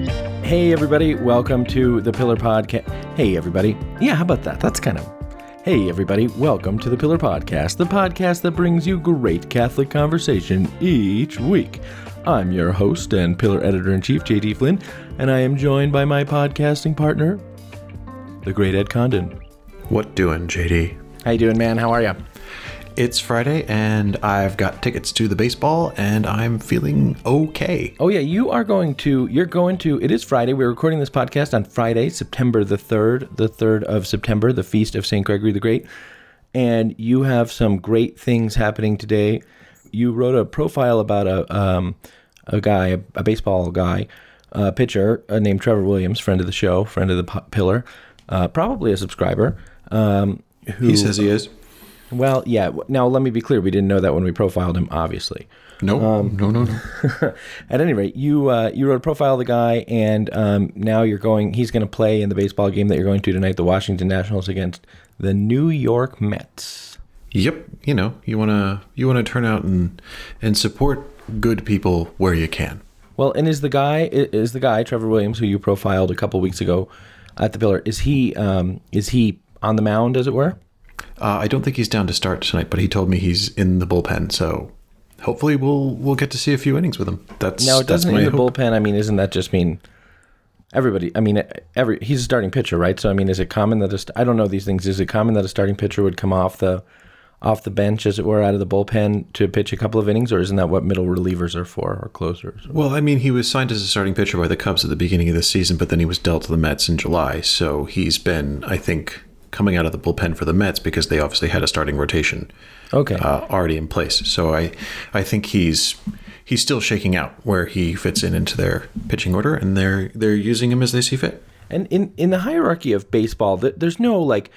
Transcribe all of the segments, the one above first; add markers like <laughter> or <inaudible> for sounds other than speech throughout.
Hey, everybody, welcome to the Pillar Podcast. Hey, everybody. Yeah, how about that? That's kind of. Hey, everybody, welcome to the Pillar Podcast, the podcast that brings you great Catholic conversation each week. I'm your host and Pillar Editor in Chief, JD Flynn, and I am joined by my podcasting partner, the great Ed Condon. What doing, JD? How you doing, man? How are you? It's Friday and I've got tickets to the baseball and I'm feeling okay. Oh yeah, you are going to you're going to it is Friday. We're recording this podcast on Friday, September the 3rd, the 3rd of September, the feast of St. Gregory the Great. And you have some great things happening today. You wrote a profile about a um, a guy, a, a baseball guy, a pitcher uh, named Trevor Williams, friend of the show, friend of the pillar, uh, probably a subscriber. Um, who, He says he is. Well, yeah. Now let me be clear. We didn't know that when we profiled him, obviously. No, no, no, no. <laughs> At any rate, you uh, you wrote a profile of the guy, and um, now you're going. He's going to play in the baseball game that you're going to tonight, the Washington Nationals against the New York Mets. Yep, you know, you wanna you wanna turn out and and support good people where you can. Well, and is the guy is the guy Trevor Williams, who you profiled a couple weeks ago at the Pillar? Is he um, is he on the mound, as it were? Uh, I don't think he's down to start tonight, but he told me he's in the bullpen, so hopefully we'll we'll get to see a few innings with him. That's Now, it doesn't my in the hope. bullpen. I mean, isn't that just mean everybody? I mean, every he's a starting pitcher, right? So I mean, is it common that a st- I don't know these things? Is it common that a starting pitcher would come off the off the bench, as it were, out of the bullpen to pitch a couple of innings, or isn't that what middle relievers are for, or closers? Well, I mean, he was signed as a starting pitcher by the Cubs at the beginning of the season, but then he was dealt to the Mets in July. So he's been, I think, coming out of the bullpen for the Mets because they obviously had a starting rotation Okay, uh, already in place. So I, I think he's he's still shaking out where he fits in into their pitching order, and they're they're using him as they see fit. and in in the hierarchy of baseball, th- there's no like.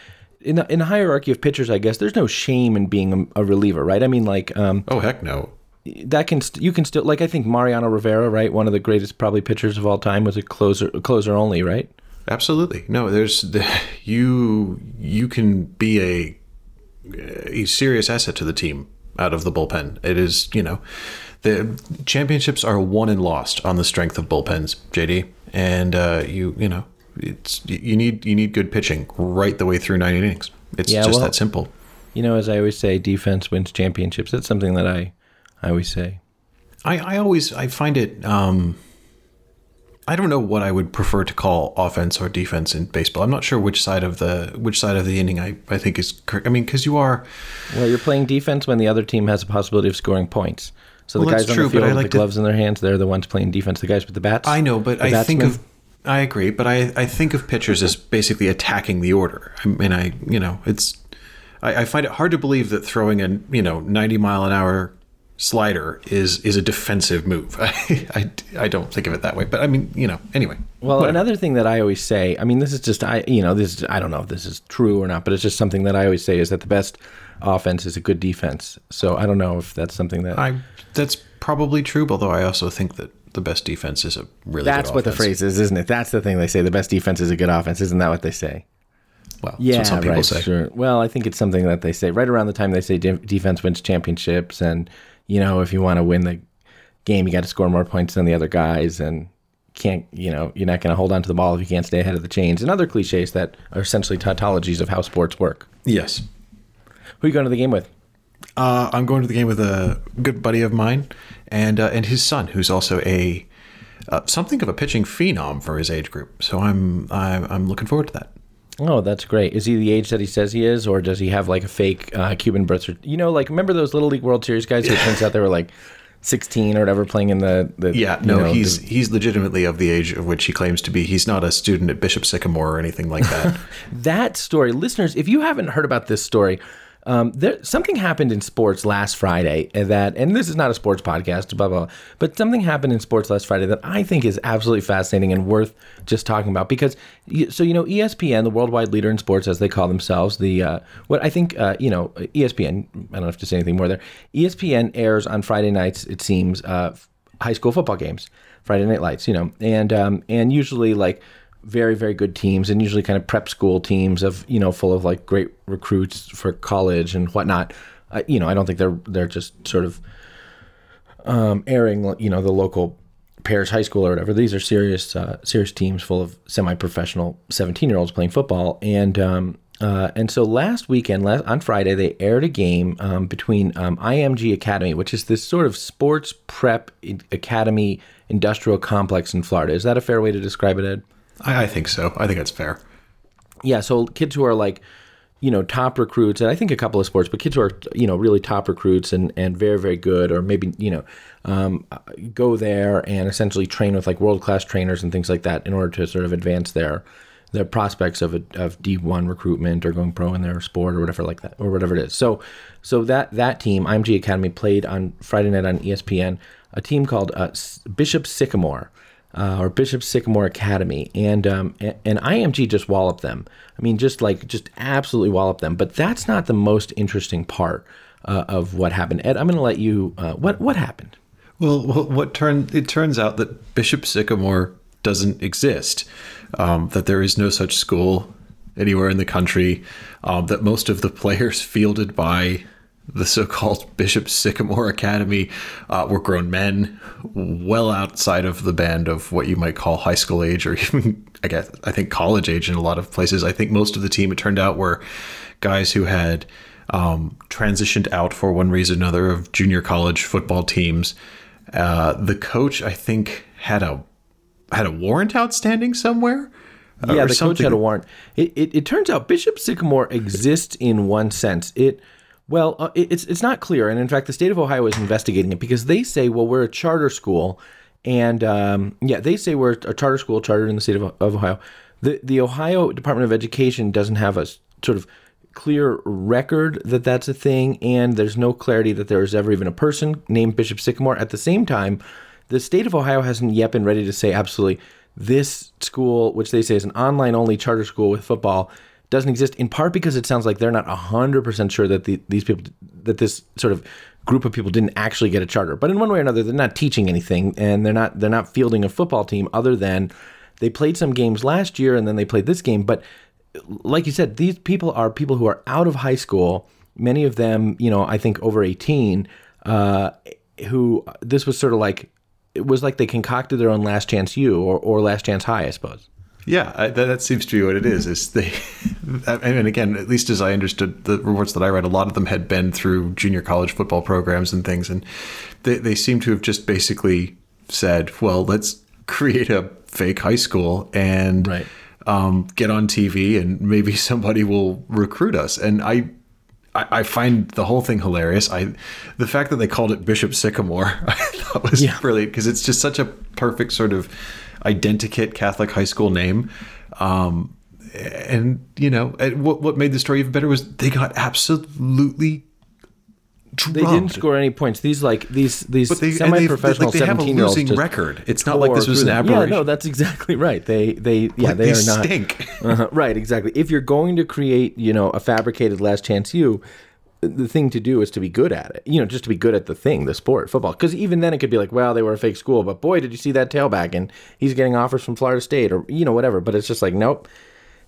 In the, in the hierarchy of pitchers, I guess there's no shame in being a, a reliever, right? I mean, like um, Oh heck no! that can st- you can still like I think Mariano Rivera, right? One of the greatest probably pitchers of all time was a closer closer only, right? Absolutely no. There's the, you you can be a a serious asset to the team out of the bullpen. It is you know the championships are won and lost on the strength of bullpens, JD, and uh, you you know it's you need you need good pitching right the way through nine innings. It's Yeah, just well- that simple. You know, as I always say, defense wins championships. That's something that I, I always say. I, I always I find it um I don't know what I would prefer to call offense or defense in baseball. I'm not sure which side of the which side of the inning I, I think is correct. I mean, because you are Well, you're playing defense when the other team has a possibility of scoring points. So the Well, guys on true, the field with like the to- gloves in their hands, they're the ones playing defense. The guys with the bats. I know, but I think of I agree, but I, I think of pitchers as basically attacking the order. I mean, I you know it's I, I find it hard to believe that throwing a you know 90 mile an hour slider is is a defensive move. <laughs> I, I, I don't think of it that way, but I mean you know anyway. Well, Whatever. another thing that I always say, I mean, this is just I, you know, this is, I don't know if this is true or not, but it's just something that I always say is that the best offense is a good defense. So I don't know if that's something that I that's probably true, although I also think that the best defense is a really good offense. that's what the phrase is, isn't it? That's the thing they say. The best defense is a good offense. Isn't that what they say? Well, Yeah, that's what some people right. say. Sure. Well, I think it's something that they say right around the time they say de- defense wins championships, and you know, if you want to win the game, you got to score more points than the other guys, and can't you know you're not going to hold on to the ball if you can't stay ahead of the chains, and other cliches that are essentially tautologies of how sports work. Yes. Who are you going to the game with? Uh, I'm going to the game with a good buddy of mine, and uh, and his son, who's also a uh, something of a pitching phenom for his age group. So I'm I'm, I'm looking forward to that. Oh, that's great. Is he the age that he says he is, or does he have like a fake uh, Cuban birth certificate? You know, like remember those Little League World Series guys who turns out they were like 16 or whatever playing in the, the Yeah, no, know, he's the- he's legitimately of the age of which he claims to be. He's not a student at Bishop Sycamore or anything like that. <laughs> that story, listeners. If you haven't heard about this story, um, there something happened in sports last Friday that, and this is not a sports podcast, blah blah, blah, but something happened in sports last Friday that I think is absolutely fascinating and worth just talking about because, so you know, ESPN, the worldwide leader in sports, as they call themselves, the uh, what I think, uh, you know, ESPN. I don't have to say anything more there. ESPN airs on Friday nights. It seems uh, high school football games, Friday Night Lights, you know, and um, and usually like very very good teams and usually kind of prep school teams of you know full of like great recruits for college and whatnot. Uh, you know, I don't think they're they're just sort of um, airing you know the local parish High School or whatever. These are serious uh, serious teams full of semi-professional 17-year-olds playing football. And um, uh, and so last weekend, last, on Friday, they aired a game um, between um, IMG Academy, which is this sort of sports prep academy industrial complex in Florida. Is that a fair way to describe it, Ed? I, I think so. I think that's fair. Yeah. So kids who are like you know top recruits and i think a couple of sports but kids who are you know really top recruits and and very very good or maybe you know um, go there and essentially train with like world class trainers and things like that in order to sort of advance their their prospects of a, of D1 recruitment or going pro in their sport or whatever like that or whatever it is. So so that that team IMG Academy played on Friday night on ESPN a team called uh, Bishop Sycamore uh, or Bishop Sycamore Academy, and um, and IMG just walloped them. I mean, just like just absolutely walloped them. But that's not the most interesting part uh, of what happened. Ed, I'm going to let you. Uh, what what happened? Well, what turned it turns out that Bishop Sycamore doesn't exist. Um, that there is no such school anywhere in the country. Um, that most of the players <laughs> fielded by the so-called <laughs> Bishop Sycamore Academy uh, were grown men, well outside of the band of what you might call high school age, or <laughs> even I guess I think college age in a lot of places. I think most of the team it turned out were guys who had um, transitioned out for one reason or another of junior college football teams. Uh, the coach, I think, had a had a warrant outstanding somewhere. Uh, yeah, the something. coach had a warrant. It, it, it turns out Bishop Sycamore exists in one sense. It well, uh, it's it's not clear, and in fact, the state of Ohio is investigating it because they say, well, we're a charter school, and um, yeah, they say we're a charter school chartered in the state of, of Ohio. The the Ohio Department of Education doesn't have a sort of clear record that that's a thing, and there's no clarity that there is ever even a person named Bishop Sycamore. At the same time, the state of Ohio hasn't yet been ready to say absolutely this school, which they say is an online only charter school with football, doesn't exist in part because it sounds like they're not 100% sure that the, these people that this sort of group of people didn't actually get a charter. But in one way or another they're not teaching anything and they're not they're not fielding a football team other than they played some games last year and then they played this game. But like you said these people are people who are out of high school. Many of them you know i think over 18 uh, who this was sort of like it was like they concocted their own last chance u or, or last chance high i suppose yeah, I, that, that, seems to be what it is. Is they, <laughs> and again, at least as I understood the reports that I read, a lot of them had been through junior college football programs and things, and they they seem to have just basically said, "Well, let's create a fake high school and right. um, get on TV, and maybe <laughs> somebody will recruit us." And I I, find the whole thing hilarious. I, the fact that they called it Bishop Sycamore, <laughs> I thought was yeah. brilliant because it's just such a perfect sort of identikit Catholic high school name. Um, and you know, what what made the story even better was they got absolutely Drubbed. They didn't score any points. These like these these they, semi-professional like, seventeen year olds losing record. It's not like this was an aberration. Yeah, no, that's exactly right. They they yeah like they, they, are stink. not <laughs> uh, right. Exactly. If you're going to create you know a fabricated last chance U, the thing to do is to be good at it. You know, just to be good at the thing, the sport, football. Because even then, it could be like, well, they were a fake school, but boy, did you see that tailback, and he's getting offers from Florida State, or you know, whatever. But it's just like, nope,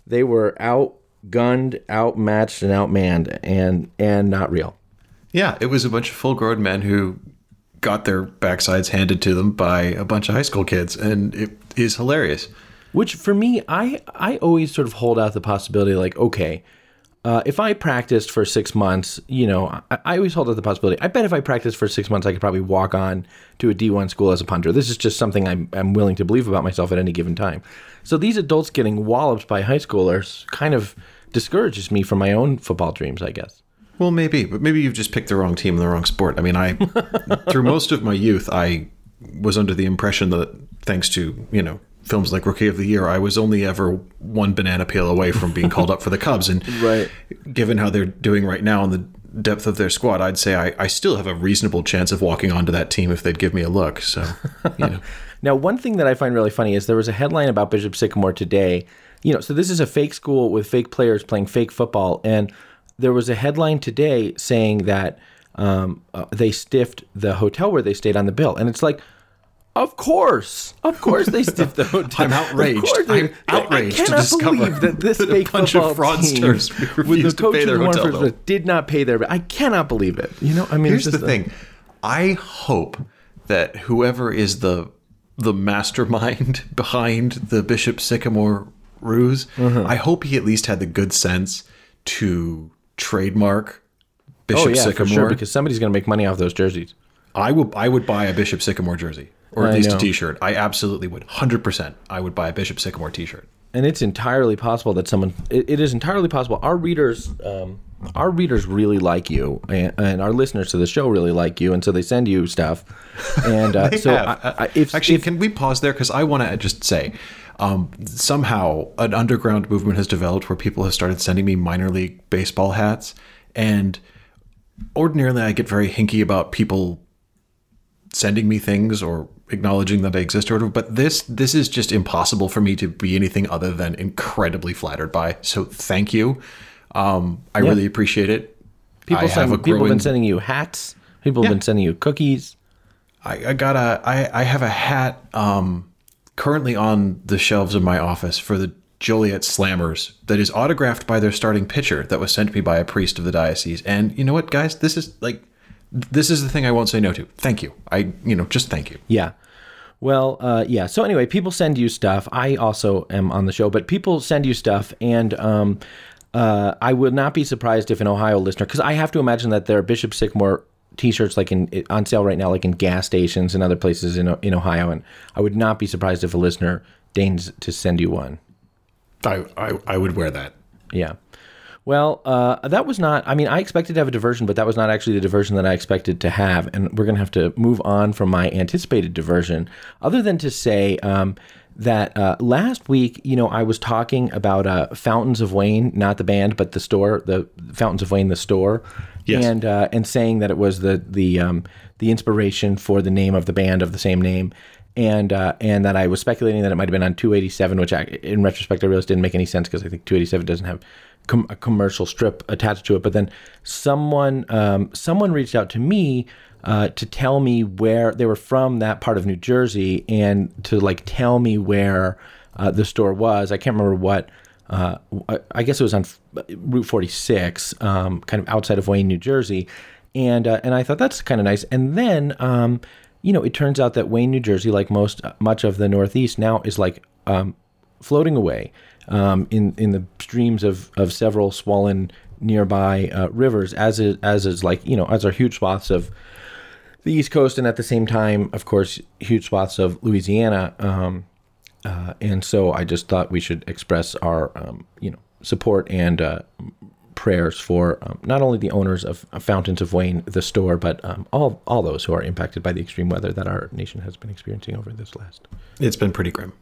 they were outgunned, outmatched, and outmanned, and and not real. Yeah, it was a bunch of full-grown men who got their backsides handed to them by a bunch of high school kids, and it is hilarious. Which for me, I I always sort of hold out the possibility, like, okay uh, if I practiced for six months, you know, I, I, always hold out the possibility. I bet if I practiced for six months, I could probably walk on to a D1 school as a punter. This is just something I'm, I'm willing to believe about myself at any given time. So these adults getting walloped by high schoolers kind of discourages me from my own football dreams, I guess. Well, maybe, but maybe you've just picked the wrong team and the wrong sport. I mean, I, <laughs> through most of my youth, I was under the impression that thanks to, you know, films like Rookie of the Year, I was only ever one banana peel away from being called up for the Cubs. And <laughs> right. given how they're doing right now and the depth of their squad, I'd say I, I still have a reasonable chance of walking onto that team if they'd give me a look. So, you know. <laughs> now, one thing that I find really funny is there was a headline about Bishop Sycamore today. You know, so this is a fake school with fake players playing fake football. And there was a headline today saying that um, uh, they stiffed the hotel where they stayed on the bill. And it's like, of course, of course, they stiffed the <laughs> hotel. I'm outraged. I'm outraged I, I cannot believe that this <laughs> that fake bunch of fraudsters team, <laughs> with the coach to pay their hotel did not pay their. I cannot believe it. You know, I mean, here's the thing. I hope that whoever is the the mastermind behind the Bishop Sycamore ruse. Mm-hmm. I hope he at least had the good sense to trademark Bishop oh yeah, Sycamore. sure, because somebody's going to make money off those jerseys. I would I would buy a Bishop Sycamore jersey or at I least know. a T-shirt. I absolutely would. Hundred percent, I would buy a Bishop Sycamore T-shirt. and it's entirely possible that someone it, it is entirely possible our readers um, our readers really like you and, and our listeners to the show really like you and so they send you stuff and <laughs> uh, so. I, I, if Actually, if, can we pause there? Because I want to just say, um, somehow an underground movement has developed where people have started sending me minor league baseball hats, and ordinarily I get very hinky about people sending me things or acknowledging that I exist or whatever. But this this is just impossible for me to be anything other than incredibly flattered by. So thank you. Um, I really appreciate it. people send, have a people have been sending you hats people have been sending you cookies I, I got a I, I have a hat um currently on the shelves of my office for the Joliet Slammers that is autographed by their starting pitcher that was sent me by a priest of the diocese. And you know what, guys? This is like this is the thing I won't say no to. Thank you. I you know, just thank you. Yeah. Well, uh, yeah. So anyway, people send you stuff. I also am on the show, but people send you stuff, and um, uh, I would not be surprised if an Ohio listener, because I have to imagine that there are Bishop Sycamore T-shirts like in on sale right now, like in gas stations and other places in in Ohio, and I would not be surprised if a listener deigns to send you one. I I, I would wear that. Yeah. Well, uh, that was not. I mean, I expected to have a diversion, but that was not actually the diversion that I expected to have. And we're going to have to move on from my anticipated diversion, other than to say um, that uh, last week, you know, I was talking about uh, Fountains of Wayne, not the band, but the store, the Fountains of Wayne, the store, Yes. and uh, and saying that it was the the um, the inspiration for the name of the band of the same name. And uh, and that I was speculating that it might have been on 287, which I, in retrospect I realized didn't make any sense because I think 287 doesn't have com- a commercial strip attached to it. But then someone um, someone reached out to me uh, to tell me where they were from that part of New Jersey and to like tell me where uh, the store was. I can't remember what. Uh, I- guess it was on Route 46, um, kind of outside of Wayne, New Jersey, and uh, and I thought that's kind of nice. And then um, you know, it turns out that Wayne, New Jersey, like most much of the Northeast now, is like um, floating away um, in in the streams of of several swollen nearby uh, rivers, as is as is like you know as are huge swaths of the East Coast, and at the same time, of course, huge swaths of Louisiana. Um, uh, and so I just thought we should express our um, you know support and uh, prayers for um, not only the owners of Fountains of Wayne, the store, but um, all all those who are impacted by the extreme weather that our nation has been experiencing over this last It's been pretty grim.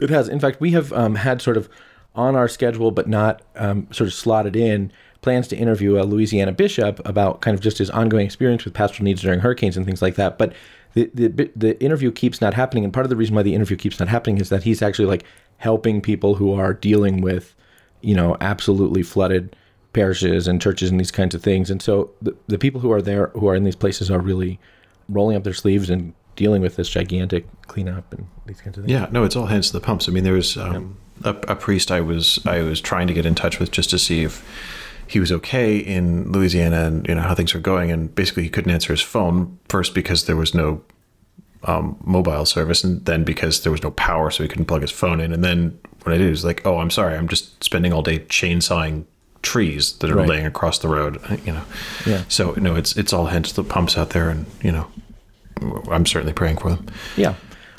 it has. In fact, we have um, had sort of on our schedule, but not um, sort of slotted in plans to interview a Louisiana bishop about kind of just his ongoing experience with pastoral needs during hurricanes and things like that. But the, the the interview keeps not happening, and part of the reason why the interview keeps not happening is that he's actually like helping people who are dealing with, you know, absolutely flooded parishes and churches and these kinds of things. And so the, the people who are there, who are in these places, are really rolling up their sleeves and dealing with this gigantic cleanup and these kinds of things. Yeah, no, it's all hands to the pumps. I mean, there was um, a, a priest I was I was trying to get in touch with just to see if he was okay in Louisiana and you know how things were going, and basically he couldn't answer his phone first because there was no um, mobile service, and then because there was no power, so he couldn't plug his phone in. And then what I did he was like, oh, I'm sorry, I'm just spending all day chainsawing trees that are Right. laying across the road. You know, Yeah. So no, it's it's all hands the pumps out there, and you know, I'm certainly praying for them. Yeah.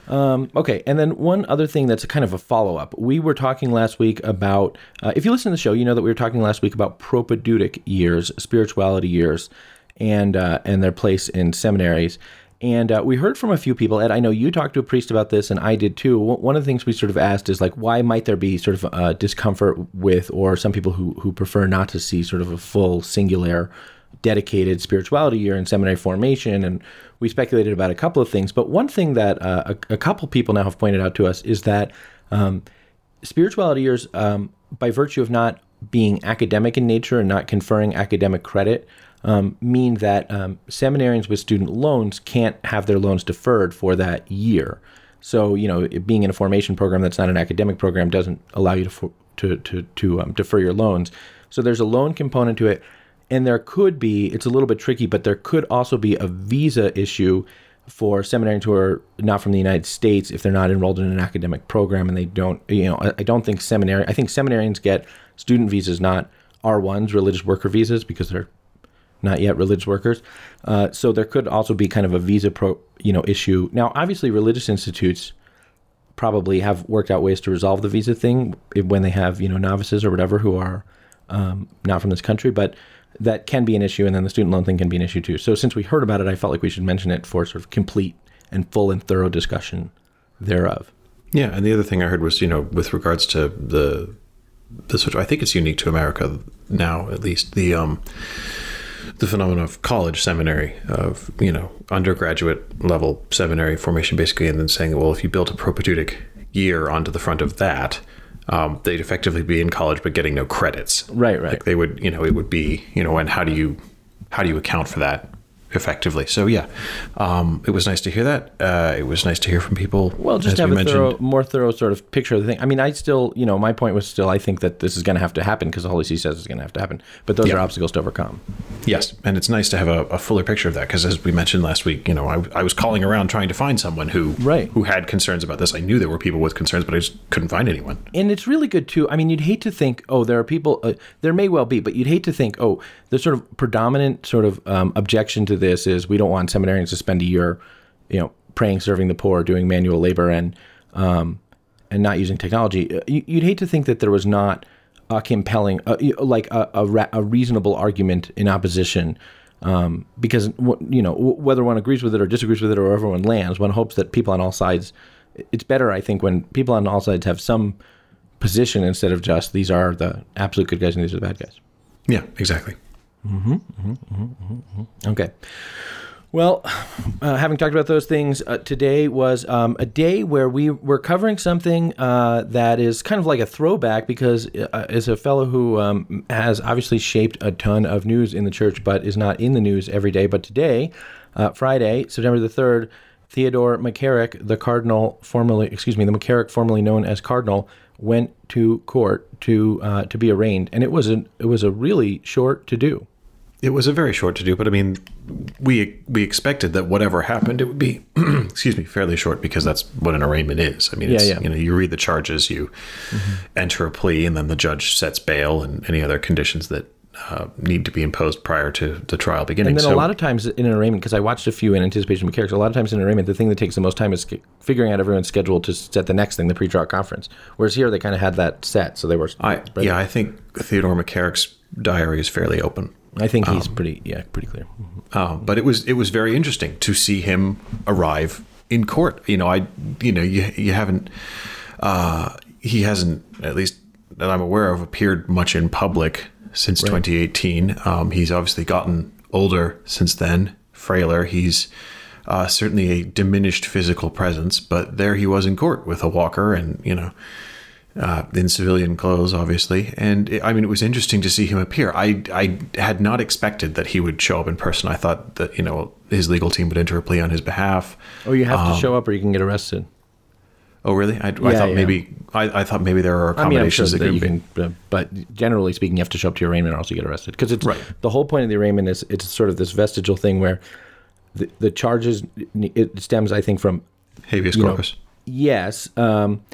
Um, okay, and then one other thing that's kind of a follow up. We were talking last week about, uh, if you listen to the show, you know that we were talking last week about propedeutic years, spirituality years, and uh, and their place in seminaries. And uh, we heard from a few people. Ed, I know you talked to a priest about this, and I did too. One one of the things we sort of asked is like, why might there be sort of uh, discomfort with, or some people who who prefer not to see sort of a full singular dedicated spirituality year in seminary formation, and we speculated about a couple of things. But one thing that uh, a, a couple people now have pointed out to us is that um, spirituality years, um, by virtue of not being academic in nature and not conferring academic credit, um, mean that um, seminarians with student loans can't have their loans deferred for that year. So, you know, being in a formation program that's not an academic program doesn't allow you to for, to to, to um, defer your loans. So there's a loan component to it, and there could be it's a little bit tricky, but there could also be a visa issue for seminarians who are not from the United States if they're not enrolled in an academic program and they don't, you know, I, I don't think seminary. I think seminarians get student visas, not R1s, religious worker visas, because they're not yet religious workers. Uh, so there could also be kind of a visa pro, you know, issue. Now, obviously, religious institutes probably have worked out ways to resolve the visa thing when they have you know novices or whatever who are um, not from this country, but that can be an issue, and then the student loan thing can be an issue too. So since we heard about it, I felt like we should mention it for sort of complete and full and thorough discussion thereof. Yeah, and the other thing I heard was you know with regards to the this, which I think it's unique to America now, at least the um, the phenomenon of college seminary, of you know undergraduate level seminary formation, basically, and then saying, well, if you built a propedeutic year onto the front of that, um, they'd effectively be in college but getting no credits. Right, right. Like they would, you know, it would be, you know, and how do you how do you account for that? Effectively. So yeah, um, it was nice to hear that. Uh, it was nice to hear from people. Well, just to have we a thorough, more thorough sort of picture of the thing. I mean, I still, you know, my point was still, I think that this is going to have to happen because the Holy See says it's going to have to happen. But those yeah. are obstacles to overcome. Yes, and it's nice to have a, a fuller picture of that because, as we mentioned last week, you know, I, I, was calling around trying to find someone who right. who had concerns about this. I knew there were people with concerns, but I just couldn't find anyone. And it's really good too. I mean, you'd hate to think, oh, there are people. Uh, there may well be, but you'd hate to think, oh, the sort of predominant sort of um, objection to this is we don't want seminarians to spend a year, you know, praying, serving the poor, doing manual labor, and um, and not using technology. Uh, you'd hate to think that there was not a compelling, uh, like a, a, a, reasonable argument in opposition. Um, because you know whether one agrees with it or disagrees with it or everyone lands, one hopes that people on all sides. It's better, I think, when people on all sides have some position instead of just these are the absolute good guys and these are the bad guys. Yeah, exactly. Mm-hmm, mm-hmm, mm-hmm, mm-hmm. okay. Well, <sighs> uh, having talked about those things, uh, today was um, a day where we were covering something uh, that is kind of like a throwback because uh, as a fellow who um, has obviously shaped a ton of news in the church, but is not in the news every day. But today, uh, Friday, September the 3rd, Theodore McCarrick, the cardinal formerly, excuse me, the McCarrick formerly known as cardinal, went to court to uh, to be arraigned, and it was a it was a really short to do. It was a very short to do, but I mean, we we expected that whatever happened, it would be, <clears throat> excuse me, fairly short because that's what an arraignment is. I mean, yeah, yeah. you know, you read the charges, you mm-hmm. enter a plea, and then the judge sets bail and any other conditions that uh, need to be imposed prior to the trial beginning. And then so, a lot of times in an arraignment, because I watched a few in anticipation of McCarrick's, a lot of times in an arraignment, the thing that takes the most time is figuring out everyone's schedule to set the next thing, the pre-trial conference. Whereas here, they kind of had that set, so they were. I, yeah, I think Theodore McCarrick's diary is fairly open. I think he's um, pretty yeah pretty clear. Um, but it was it was very interesting to see him arrive in court. You know, I you know you you haven't uh, he hasn't at least that I'm aware of appeared much in public since right. 2018. Um, he's obviously gotten older since then, frailer. He's uh, certainly a diminished physical presence, but there he was in court with a walker and you know uh, in civilian clothes, obviously. And it, I mean, it was interesting to see him appear. I, I had not expected that he would show up in person. I thought that, you know, his legal team would enter a plea on his behalf. Oh, you have um, to show up or you can get arrested. Oh, really? I, yeah, I thought yeah. maybe I, I, thought maybe there are accommodations I mean, sure that, that, you can, but generally speaking, you have to show up to your arraignment or else you get arrested. Because it's right. the whole point of the arraignment is it's sort of this vestigial thing where the, the charges it stems, I think, from habeas corpus. Know, yes, um,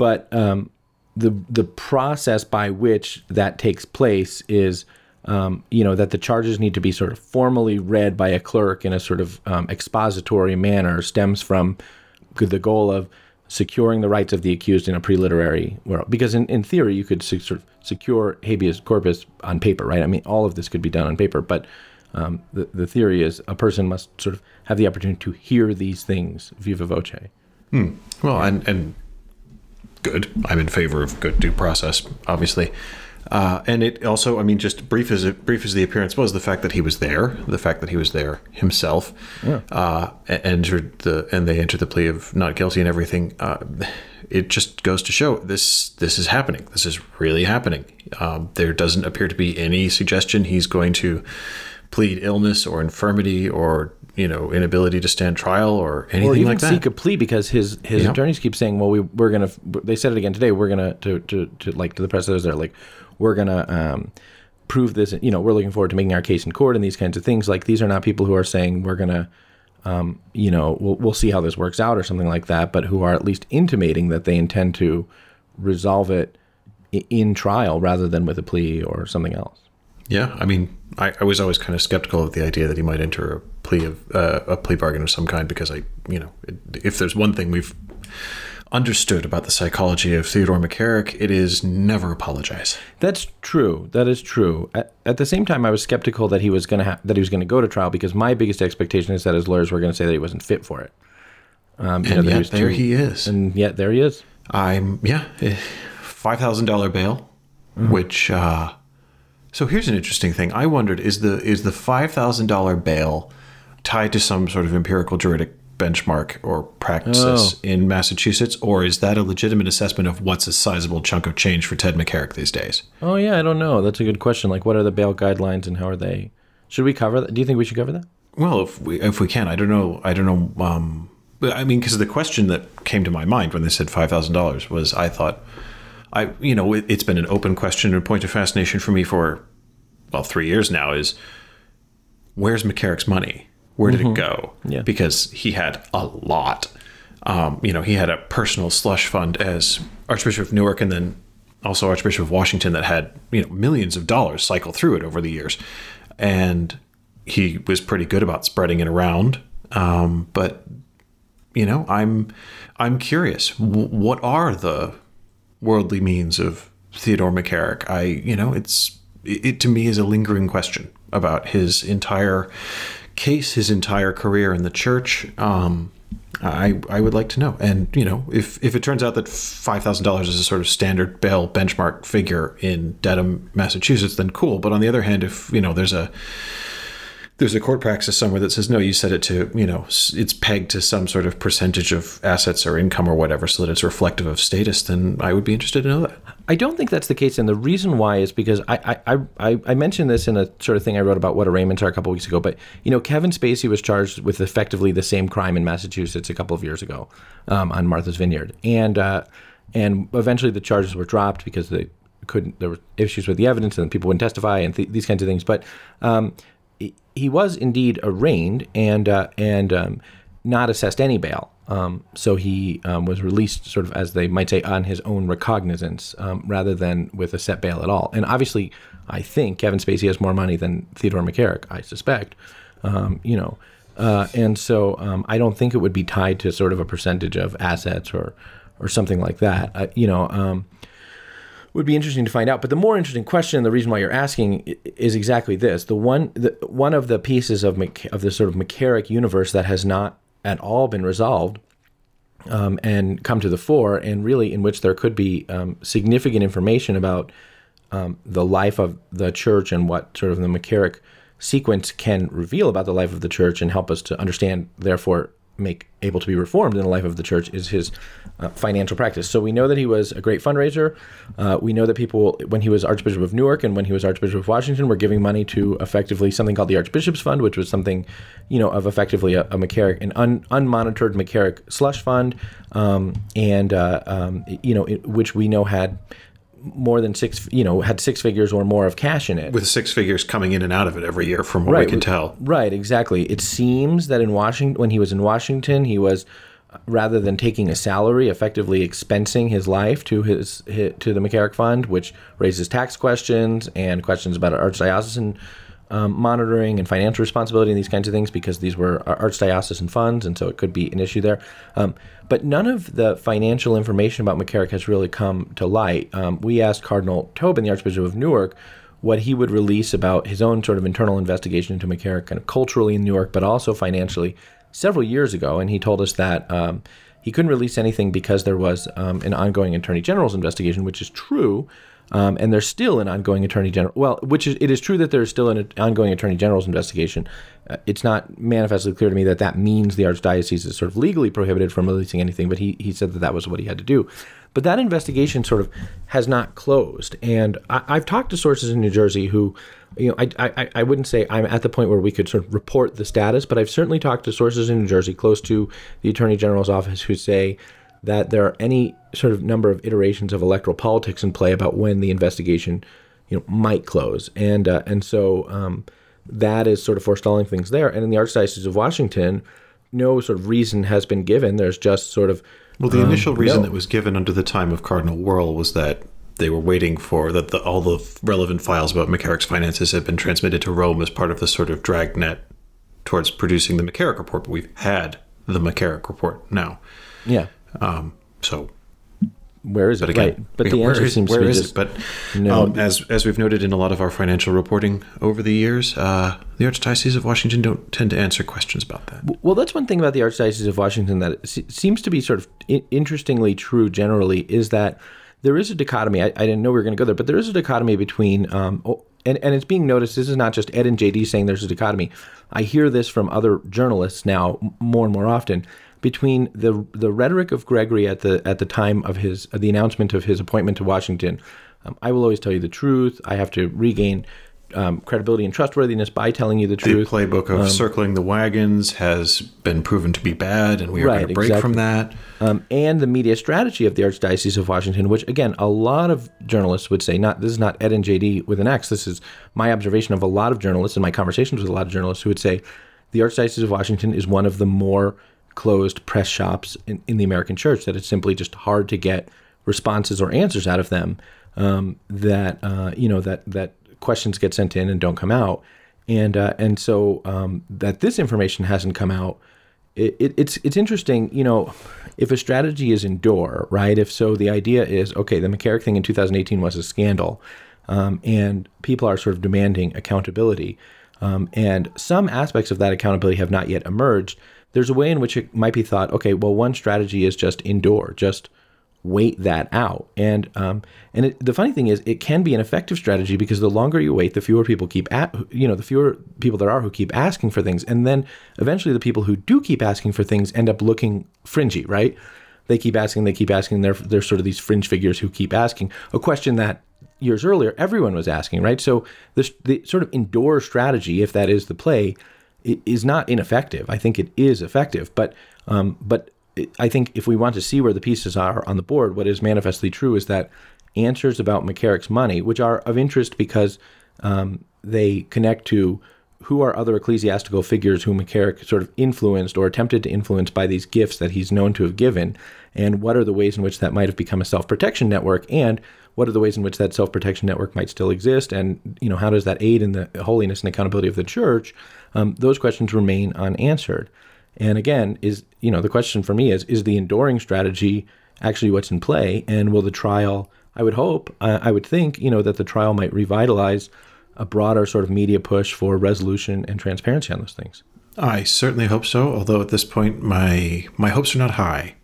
but um, the the process by which that takes place is um, you know that the charges need to be sort of formally read by a clerk in a sort of um, expository manner stems from the goal of securing the rights of the accused in a pre-literary world. Because in, in theory you could sort of secure habeas corpus on paper right? I mean all of this could be done on paper but um, the, the theory is a person must sort of have the opportunity to hear these things viva voce. Hmm. well and, and good. I'm in favor of good due process, obviously. Uh, and it also, I mean, just brief as brief as the appearance was, the fact that he was there, the fact that he was there himself, yeah. uh, entered the and they entered the plea of not guilty and everything. Uh, it just goes to show this this is happening. This is really happening. Um, there doesn't appear to be any suggestion he's going to plead illness or infirmity or you know inability to stand trial or anything or even like that. Seek a plea because his his yeah. attorneys keep saying, "Well, we we're gonna." They said it again today. We're gonna to to, to like to the press there, like we're gonna um, prove this. You know, we're looking forward to making our case in court and these kinds of things. Like these are not people who are saying we're gonna um, you know, we'll, we'll see how this works out or something like that, but who are at least intimating that they intend to resolve it in trial rather than with a plea or something else. Yeah, I mean, I, I was always kind of skeptical of the idea that he might enter a plea of uh, a plea bargain of some kind because I, you know, if there's one thing we've understood about the psychology of Theodore McCarrick, it is never apologize. That's true. That is true. At, at the same time, I was skeptical that he was going to ha- that he was going to go to trial because my biggest expectation is that his lawyers were going to say that he wasn't fit for it. Um, and know, yet he there too, he is. And yet there he is. I'm yeah, eh, five thousand dollar bail, mm-hmm. which. Uh, so here's an interesting thing. I wondered is the is the five thousand dollar bail tied to some sort of empirical juridic benchmark or practices oh. in Massachusetts, or is that a legitimate assessment of what's a sizable chunk of change for Ted McCarrick these days? Oh yeah, I don't know. That's a good question. Like, what are the bail guidelines and how are they? Should we cover that? Do you think we should cover that? Well, if we if we can, I don't know. I don't know. Um, I mean, because the question that came to my mind when they said five thousand dollars was, I thought I, you know, it, has been an open question and point of fascination for me for, well, three years now is where's McCarrick's money? Where did mm-hmm. it go? Yeah. Because he had a lot. Um, you know, he had a personal slush fund as Archbishop of Newark and then also Archbishop of Washington that had, you know, millions of dollars cycle through it over the years. And he was pretty good about spreading it around. Um, but, you know, I'm, I'm curious. W- what are the worldly means of Theodore McCarrick. I, you know, it's it to me is a lingering question about his entire case, his entire career in the church. Um, I I would like to know, and you know, if if it turns out that five thousand dollars is a sort of standard bail benchmark figure in Dedham, Massachusetts, then cool. But on the other hand, if you know, there's a there's a court practice somewhere that says no you set it to you know it's pegged to some sort of percentage of assets or income or whatever so that it's reflective of status then i would be interested to know that. I don't think that's the case and the reason why is because i i i, I mentioned this in a sort of thing i wrote about what arraignments are a couple weeks ago but you know kevin spacey was charged with effectively the same crime in massachusetts a couple of years ago um, on martha's vineyard. And uh, and eventually the charges were dropped because they couldn't there were issues with the evidence and people wouldn't testify and th- these kinds of things. But um, he was indeed arraigned and uh, and um, not assessed any bail. Um, so he um, was released, sort of as they might say, on his own recognizance, um, rather than with a set bail at all. And obviously, I think Kevin Spacey has more money than Theodore McCarrick. I suspect, um, you know, uh, and so um, I don't think it would be tied to sort of a percentage of assets or or something like that. Uh, you know would be interesting to find out. But the more interesting question, the reason why you're asking, is exactly this: the one, the, one of the pieces of of the sort of McCarrick universe that has not at all been resolved um, and come to the fore, and really in which there could be um, significant information about um, the life of the church and what sort of the McCarrick sequence can reveal about the life of the church and help us to understand, therefore, make able to be reformed in the life of the church is his uh, financial practice. So we know that he was a great fundraiser. Uh, we know that people, when he was Archbishop of Newark and when he was Archbishop of Washington, were giving money to effectively something called the Archbishop's Fund, which was something, you know, of effectively a, a McCarrick, an un, unmonitored McCarrick slush fund, um, and uh, um, you know, it, which we know had more than six, you know, had six figures or more of cash in it. With six figures coming in and out of it every year, from what right, we can tell. Right, exactly. It seems that in Washington, when he was in Washington, he was rather than taking a salary, effectively expensing his life to his, his to the McCarrick Fund, which raises tax questions and questions about archdiocesan um, monitoring and financial responsibility and these kinds of things because these were archdiocesan funds, and so it could be an issue there. Um, but none of the financial information about McCarrick has really come to light. Um, we asked Cardinal Tobin, the Archbishop of Newark, what he would release about his own sort of internal investigation into McCarrick, kind of culturally in Newark, but also financially, several years ago, and he told us that. Um, he couldn't release anything because there was um, an ongoing attorney general's investigation, which is true. Um, and there's still an ongoing attorney general. Well, which is it is true that there's still an ongoing attorney general's investigation. Uh, it's not manifestly clear to me that that means the archdiocese is sort of legally prohibited from releasing anything. But he he said that that was what he had to do. But that investigation sort of has not closed. And I, have talked to sources in New Jersey who, you know, I, I I wouldn't say I'm at the point where we could sort of report the status, but I've certainly talked to sources in New Jersey close to the attorney general's office who say that there are any sort of number of iterations of electoral politics in play about when the investigation, you know, might close, and uh, and so um, that is sort of forestalling things there. And in the Archdiocese of Washington, no sort of reason has been given. There's just sort of Well, the initial reason no. that was given under the time of Cardinal Wuerl was that they were waiting for that the, all the relevant files about McCarrick's finances had been transmitted to Rome as part of the sort of dragnet towards producing the McCarrick report. But we've had the McCarrick report now, yeah. Um, so Where is it? But again, right. But the answer is- seems where to be is just it? But no. um, as as we've noted in a lot of our financial reporting over the years, uh, the Archdiocese of Washington don't tend to answer questions about that. Well, that's one thing about the Archdiocese of Washington that seems to be sort of interestingly true generally is that there is a dichotomy. I, I didn't know we were going to go there, but there is a dichotomy between, um, and, and it's being noticed. This is not just Ed and JD saying there's a dichotomy. I hear this from other journalists now more and more often between the the rhetoric of Gregory at the at the time of his of the announcement of his appointment to Washington. Um, I will always tell you the truth. I have to regain um, credibility and trustworthiness by telling you the truth. The playbook of circling the wagons has been proven to be bad, and we are Right, going to break from that. um, and the media strategy of the Archdiocese of Washington, which again, a lot of journalists would say, not this is not Ed and JD with an X. This is my observation of a lot of journalists and my conversations with a lot of journalists who would say the Archdiocese of Washington is one of the more closed press shops in, in the American Church. That it's simply just hard to get responses or answers out of them. Um, that uh, you know that that questions get sent in and don't come out, and uh, and so um, that this information hasn't come out it, it, it's it's interesting, you know, if a strategy is endure, right? If so, the idea is okay. The McCarrick thing in 2018 was a scandal, um, and people are sort of demanding accountability, um, and some aspects of that accountability have not yet emerged. There's a way in which it might be thought, okay, well, one strategy is just endure, just wait that out. And um, and it, the funny thing is, it can be an effective strategy because the longer you wait, the fewer people keep at you know the fewer people there are who keep asking for things, and then eventually the people who do keep asking for things end up looking fringy, right? They keep asking, they keep asking. They're they're sort of these fringe figures who keep asking a question that years earlier everyone was asking, right? So this the sort of endure strategy, if that is the play, is not ineffective. I think it is effective, but um, but I think if we want to see where the pieces are on the board, what is manifestly true is that answers about McCarrick's money, which are of interest because um, they connect to who are other ecclesiastical figures whom McCarrick sort of influenced or attempted to influence by these gifts that he's known to have given, and what are the ways in which that might have become a self-protection network, and what are the ways in which that self-protection network might still exist, and you know how does that aid in the holiness and accountability of the church? Um, those questions remain unanswered. And again, is you know the question for me is is the enduring strategy actually what's in play, and will the trial? I would hope, I, I would think, you know, that the trial might revitalize a broader sort of media push for resolution and transparency on those things. I certainly hope so. Although at this point, my my hopes are not high.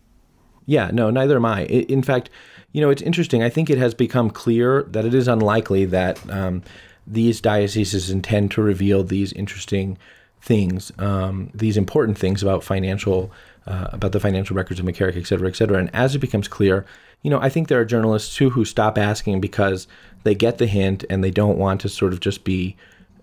Yeah, no, neither am I. I- In fact, you know, it's interesting. I think it has become clear that it is unlikely that um, these dioceses intend to reveal these interesting things, um, these important things about financial, uh, about the financial records of McCarrick, et cetera, et cetera. And as it becomes clear, you know, I think there are journalists too who stop asking because they get the hint and they don't want to sort of just be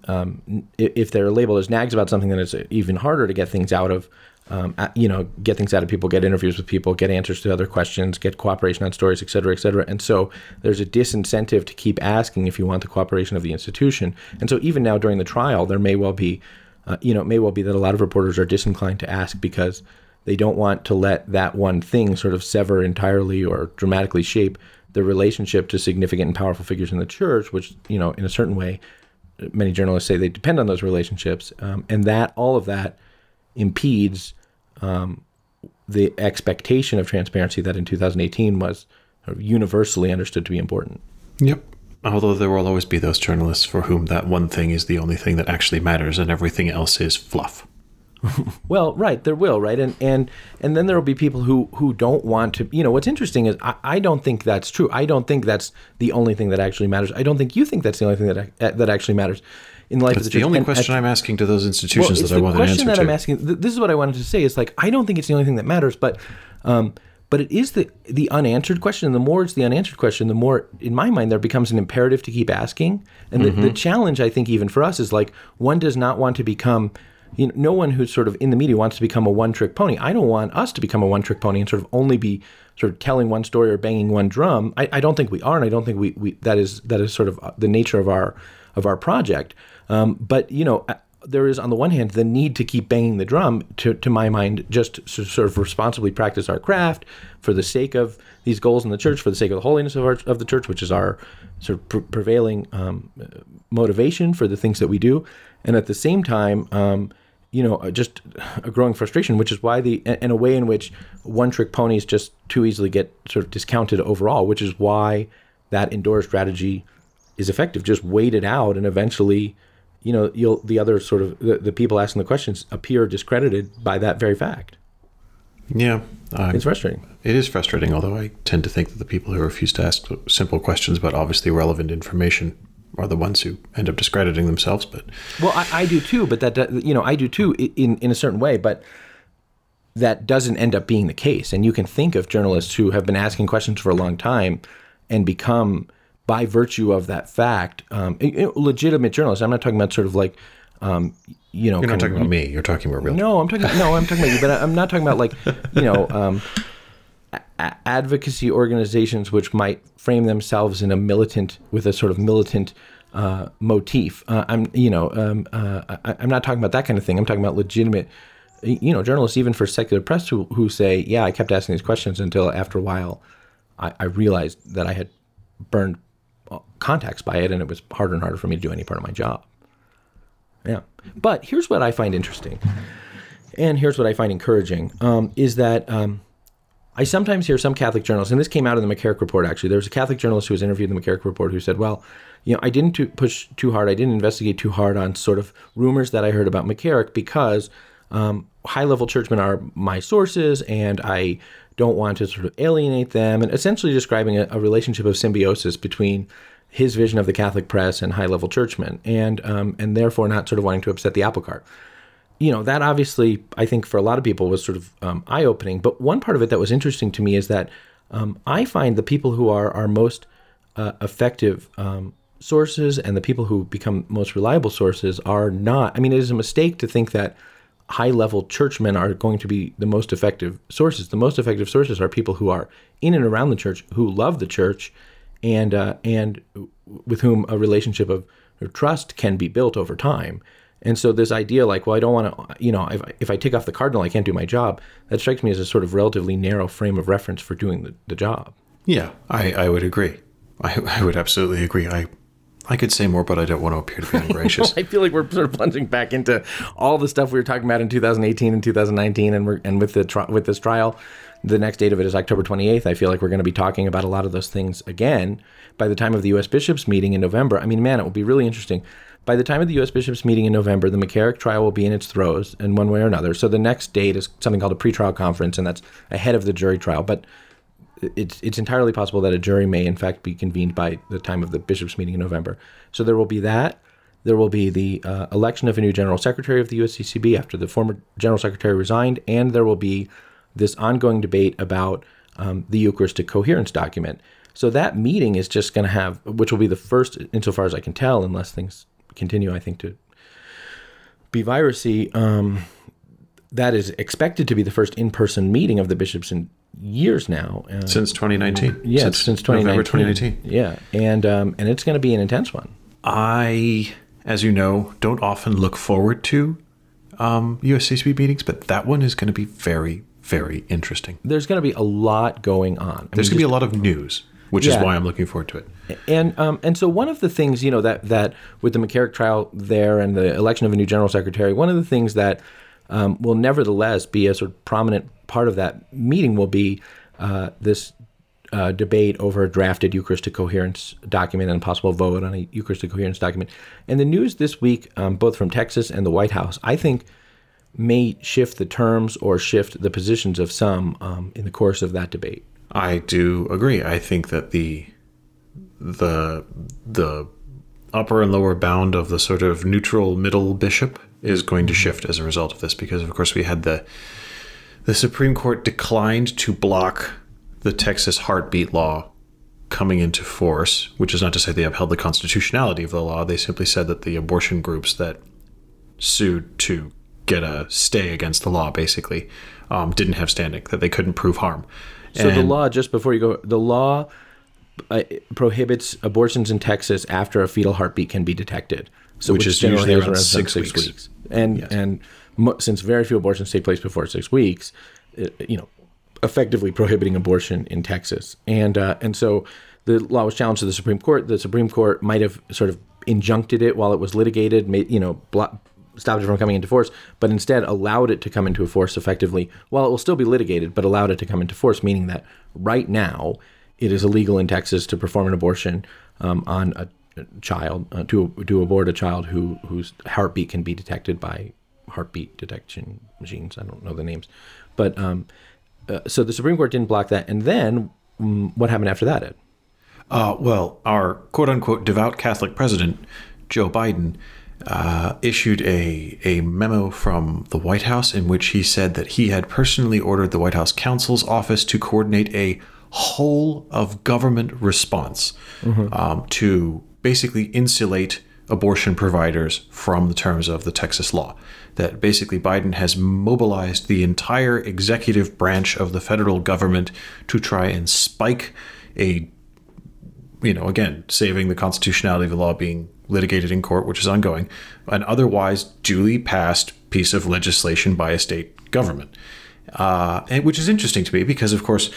um, if they're labeled as nags about something, then it's even harder to get things out of, um, you know, get things out of people, get interviews with people, get answers to other questions, get cooperation on stories, et cetera, et cetera. And so there's a disincentive to keep asking if you want the cooperation of the institution. And so even now during the trial, there may well be, uh, you know, it may well be that a lot of reporters are disinclined to ask because they don't want to let that one thing sort of sever entirely or dramatically shape the relationship to significant and powerful figures in the church, which, you know, in a certain way, many journalists say they depend on those relationships, um, and that all of that impedes um, the expectation of transparency that in 2018 was universally understood to be important. Yep. Although there will always be those journalists for whom that one thing is the only thing that actually matters, and everything else is fluff. <laughs> Well, right, there will, right, and and and then there will be people who who don't want to. You know, what's interesting is I, I don't think that's true. I don't think that's the only thing that actually matters. I don't think you think that's the only thing that that actually matters in the life of It's the the only And- question I'm asking to those institutions it's that I want an question answer that to. I'm asking. th- This is what I wanted to say. Is like I don't think it's the only thing that matters, but um, but it is the the unanswered question. And the more it's the unanswered question, the more, in my mind, there becomes an imperative to keep asking. And the, the challenge, I think, even for us, is like one does not want to become. You know, no one who's sort of in the media wants to become a one-trick pony. I don't want us to become a one-trick pony and sort of only be sort of telling one story or banging one drum. I, I don't think we are, and I don't think we, we that is that is sort of the nature of our of our project. Um, but you know, there is, on the one hand, the need to keep banging the drum, to, to my mind, just to sort of responsibly practice our craft for the sake of these goals in the church, for the sake of the holiness of, our, of the church, which is our sort of pre- prevailing um, motivation for the things that we do. And at the same time, um, you know, just a growing frustration, which is why the, in a way in which one trick ponies just too easily get sort of discounted overall, which is why that indoor strategy is effective. Just wait it out and eventually you know, you'll the other sort of the, the people asking the questions appear discredited by that very fact. Yeah, uh, it's frustrating. It is frustrating, although I tend to think that the people who refuse to ask simple questions about obviously relevant information are the ones who end up discrediting themselves. But well, I, I do too. But that you know, I do too in in a certain way. But that doesn't end up being the case. And you can think of journalists who have been asking questions for a long time and become by virtue of that fact, um, legitimate journalists. I'm not talking about sort of like, um, you know, you're not talking of, about me. You're talking about real. No, I'm talking. no, I'm talking about you. But I'm not talking about like, you know, um, a- advocacy organizations which might frame themselves in a militant with a sort of militant uh, motif. Uh, I'm, you know, um, uh, I, am not talking about that kind of thing. I'm talking about legitimate, you know, journalists, even for secular press, who, who say, yeah, I kept asking these questions until after a while, I, I realized that I had burned contacts by it, and it was harder and harder for me to do any part of my job. Yeah. But here's what I find interesting, and here's what I find encouraging um, is that um, I sometimes hear some Catholic journalists, and this came out in the McCarrick Report actually. There was a Catholic journalist who was interviewed in the McCarrick Report who said, Well, you know, I didn't push too hard, I didn't investigate too hard on sort of rumors that I heard about McCarrick because um, high level churchmen are my sources, and I don't want to sort of alienate them, and essentially describing a, a relationship of symbiosis between his vision of the Catholic press and high level churchmen, and um, and therefore not sort of wanting to upset the apple cart. You know that obviously I think for a lot of people was sort of um, eye opening. But one part of it that was interesting to me is that um, I find the people who are our most uh, effective um, sources and the people who become most reliable sources are not. I mean, it is a mistake to think that high level churchmen are going to be the most effective sources. The most effective sources are people who are in and around the church, who love the church, and uh, and with whom a relationship of, trust can be built over time. And so this idea, like, well, I don't want to, you know, if, if I take off the cardinal, I can't do my job. That strikes me as a sort of relatively narrow frame of reference for doing the, the job. Yeah, I, I would agree. I, I would absolutely agree. I I could say more, but I don't want to appear to be <laughs> ungracious. I feel like we're sort of plunging back into all the stuff we were talking about in 2018 and 2019, and we're and with the tri- with this trial the next date of it is October 28th. I feel like we're going to be talking about a lot of those things again by the time of the U.S. bishops meeting in November. I mean, man, it will be really interesting. By the time of the U.S. bishops meeting in November, the McCarrick trial will be in its throes in one way or another. So the next date is something called a pretrial conference, and that's ahead of the jury trial. But it's it's entirely possible that a jury may in fact be convened by the time of the bishops meeting in November. So there will be that. There will be the uh, election of a new general secretary of the USCCB after the former general secretary resigned, and there will be this ongoing debate about um, the Eucharistic coherence document. So that meeting is just going to have, which will be the first, insofar as I can tell, unless things continue, I think, to be virusy. Um, that is expected to be the first in-person meeting of the bishops in years now. Uh, since 2019. Yeah, since, since 2019. November 2019. Yeah, and um, and it's going to be an intense one. I, as you know, don't often look forward to um, USCCB meetings, but that one is going to be very, very interesting. There's going to be a lot going on. I There's going to be a lot of news, which yeah. is why I'm looking forward to it. And um, and so one of the things you know that that with the McCarrick trial there and the election of a new general secretary, one of the things that um, will nevertheless be a sort of prominent part of that meeting will be uh, this uh, debate over a drafted Eucharistic coherence document and a possible vote on a Eucharistic coherence document. And the news this week, um, both from Texas and the White House, I think may shift the terms or shift the positions of some um, in the course of that debate. I do agree. I think that the the the upper and lower bound of the sort of neutral middle bishop is going to shift as a result of this because of course we had the the Supreme Court declined to block the Texas heartbeat law coming into force, which is not to say they upheld the constitutionality of the law. They simply said that the abortion groups that sued to get a stay against the law basically um, didn't have standing that they couldn't prove harm so and the law just before you go the law uh, prohibits abortions in texas after a fetal heartbeat can be detected So Which is generally usually around six weeks. And Yes. and mo- since very few abortions take place before six weeks, it, you know, effectively prohibiting abortion in Texas. And uh, and so the law was challenged to the Supreme Court. The Supreme Court might have sort of injuncted it while it was litigated, made, you know, blo- stopped it from coming into force, but instead allowed it to come into force effectively while it will still be litigated, but allowed it to come into force, meaning that right now it is illegal in Texas to perform an abortion um, on a, a child uh, to to abort a child who whose heartbeat can be detected by heartbeat detection machines. I don't know the names, but um, uh, so the Supreme Court didn't block that. And then mm, what happened after that? Ed? Uh, well, our quote unquote devout Catholic president, Joe Biden, uh, issued a, a memo from the White House in which he said that he had personally ordered the White House counsel's office to coordinate a whole of government response um, to basically insulate abortion providers from the terms of the Texas law. That basically Biden has mobilized the entire executive branch of the federal government to try and spike a you know, again, saving the constitutionality of the law being litigated in court, which is ongoing, an otherwise duly passed piece of legislation by a state government. Uh, and which is interesting to me because, of course,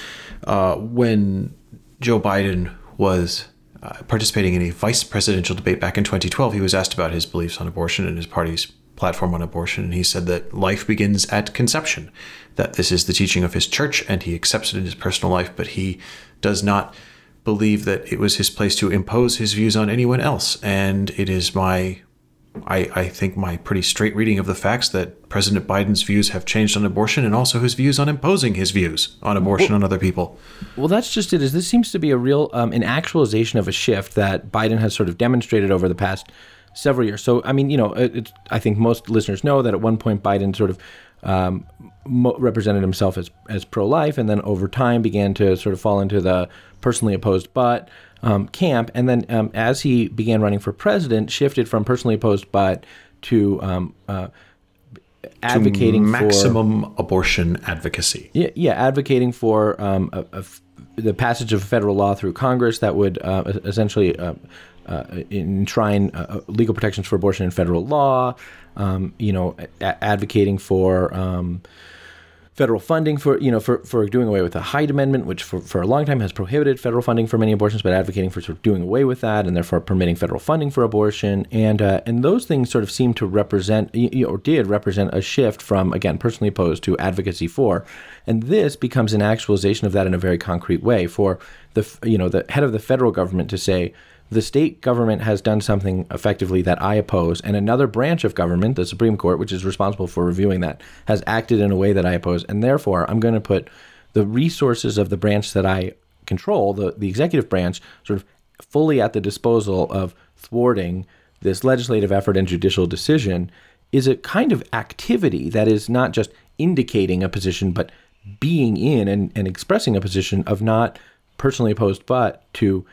uh, when Joe Biden was uh, participating in a vice presidential debate back in 2012, he was asked about his beliefs on abortion and his party's platform on abortion. And he said that life begins at conception, that this is the teaching of his church, and he accepts it in his personal life, but he does not believe that it was his place to impose his views on anyone else. And it is my, I, I think, my pretty straight reading of the facts that President Biden's views have changed on abortion and also his views on imposing his views on abortion on other people. Well, that's just it. Is this seems to be a real um, an actualization of a shift that Biden has sort of demonstrated over the past several years. So, I mean, you know, it, I think most listeners know that at one point Biden sort of um, mo- represented himself as as pro life, and then over time began to sort of fall into the personally opposed but um, camp, and then um, as he began running for president, shifted from personally opposed but to um, uh, advocating for maximum abortion advocacy. yeah, yeah, advocating for um, a, a f- the passage of federal law through Congress that would uh, essentially uh, uh, enshrine uh, legal protections for abortion in federal law. Um, you know, a- advocating for um, federal funding for you know for, for doing away with the Hyde Amendment, which for, for a long time has prohibited federal funding for many abortions, but advocating for sort of doing away with that and therefore permitting federal funding for abortion, and uh, and those things sort of seem to represent or did represent a shift from again personally opposed to advocacy for, and this becomes an actualization of that in a very concrete way for the you know the head of the federal government to say the state government has done something effectively that I oppose, and another branch of government, the Supreme Court, which is responsible for reviewing that, has acted in a way that I oppose, and therefore I'm going to put the resources of the branch that I control, the, the executive branch, sort of fully at the disposal of thwarting this legislative effort and judicial decision, is a kind of activity that is not just indicating a position, but being in and, and expressing a position of not personally opposed, but to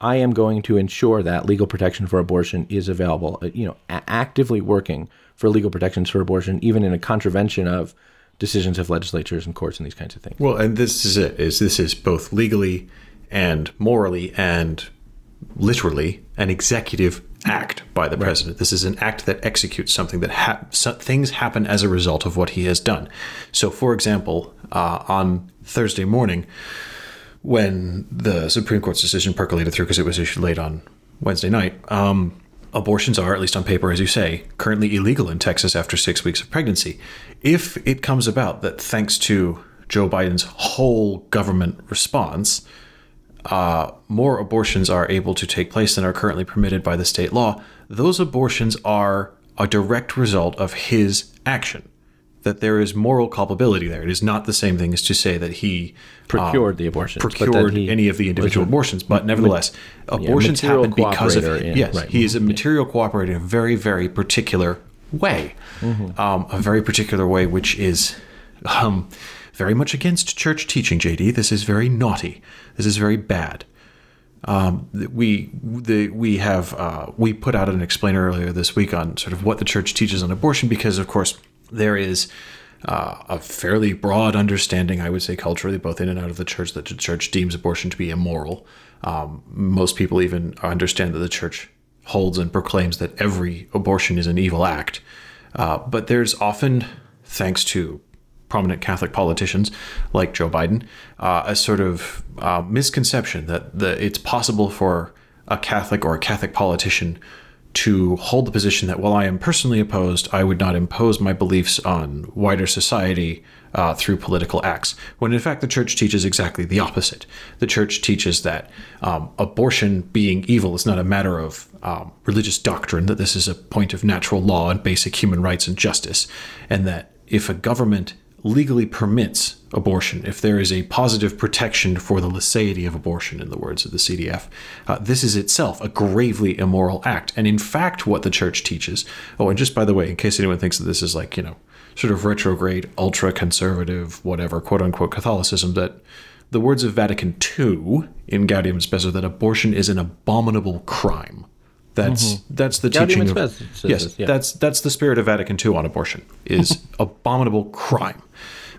I am going to ensure that legal protection for abortion is available. Uh, You know, a- actively working for legal protections for abortion, even in a contravention of decisions of legislatures and courts and these kinds of things. Well, and this is it. Is this is both legally and morally and literally an executive act by the president. This is an act that executes something that ha- so, things happen as a result of what he has done. So, for example, uh, on Thursday morning, when the Supreme Court's decision percolated through because it was issued late on Wednesday night, um, abortions are, at least on paper, as you say, currently illegal in Texas after six weeks of pregnancy. If it comes about that thanks to Joe Biden's whole government response, uh, more abortions are able to take place than are currently permitted by the state law, those abortions are a direct result of his action. That there is moral culpability there. It is not the same thing as to say that he Procured the abortions, procured any of the individual a- abortions, but nevertheless, abortions material happen because of cooperator yes, right. he is a material cooperator in a very, very particular way, Mm-hmm. um, a very particular way, which is um, very much against church teaching. JD, this is very naughty. This is very bad. Um, we the we have uh, we put out an explainer earlier this week on sort of what the church teaches on abortion because of course there is uh, a fairly broad understanding I would say culturally both in and out of the church that the church deems abortion to be immoral. Um, most people even understand that the church holds and proclaims that every abortion is an evil act. Uh, but there's often, thanks to prominent Catholic politicians like Joe Biden, uh, a sort of uh, misconception that the, it's possible for a Catholic or a Catholic politician to hold the position that while I am personally opposed, I would not impose my beliefs on wider society uh, through political acts. When in fact, the church teaches exactly the opposite. The church teaches that um, abortion being evil is not a matter of um, religious doctrine, that this is a point of natural law and basic human rights and justice, and that if a government legally permits abortion, if there is a positive protection for the liceity of abortion, in the words of the CDF, uh, this is itself a gravely immoral act. And in fact, what the church teaches, oh, and just by the way, in case anyone thinks that this is like, you know, sort of retrograde, ultra conservative, whatever, quote unquote Catholicism, that the words of Vatican II in Gaudium et Spes that abortion is an abominable crime. That's mm-hmm. that's the Gaudium teaching. Of, yes, yeah. that's that's the spirit of Vatican II on abortion is <laughs> abominable crime,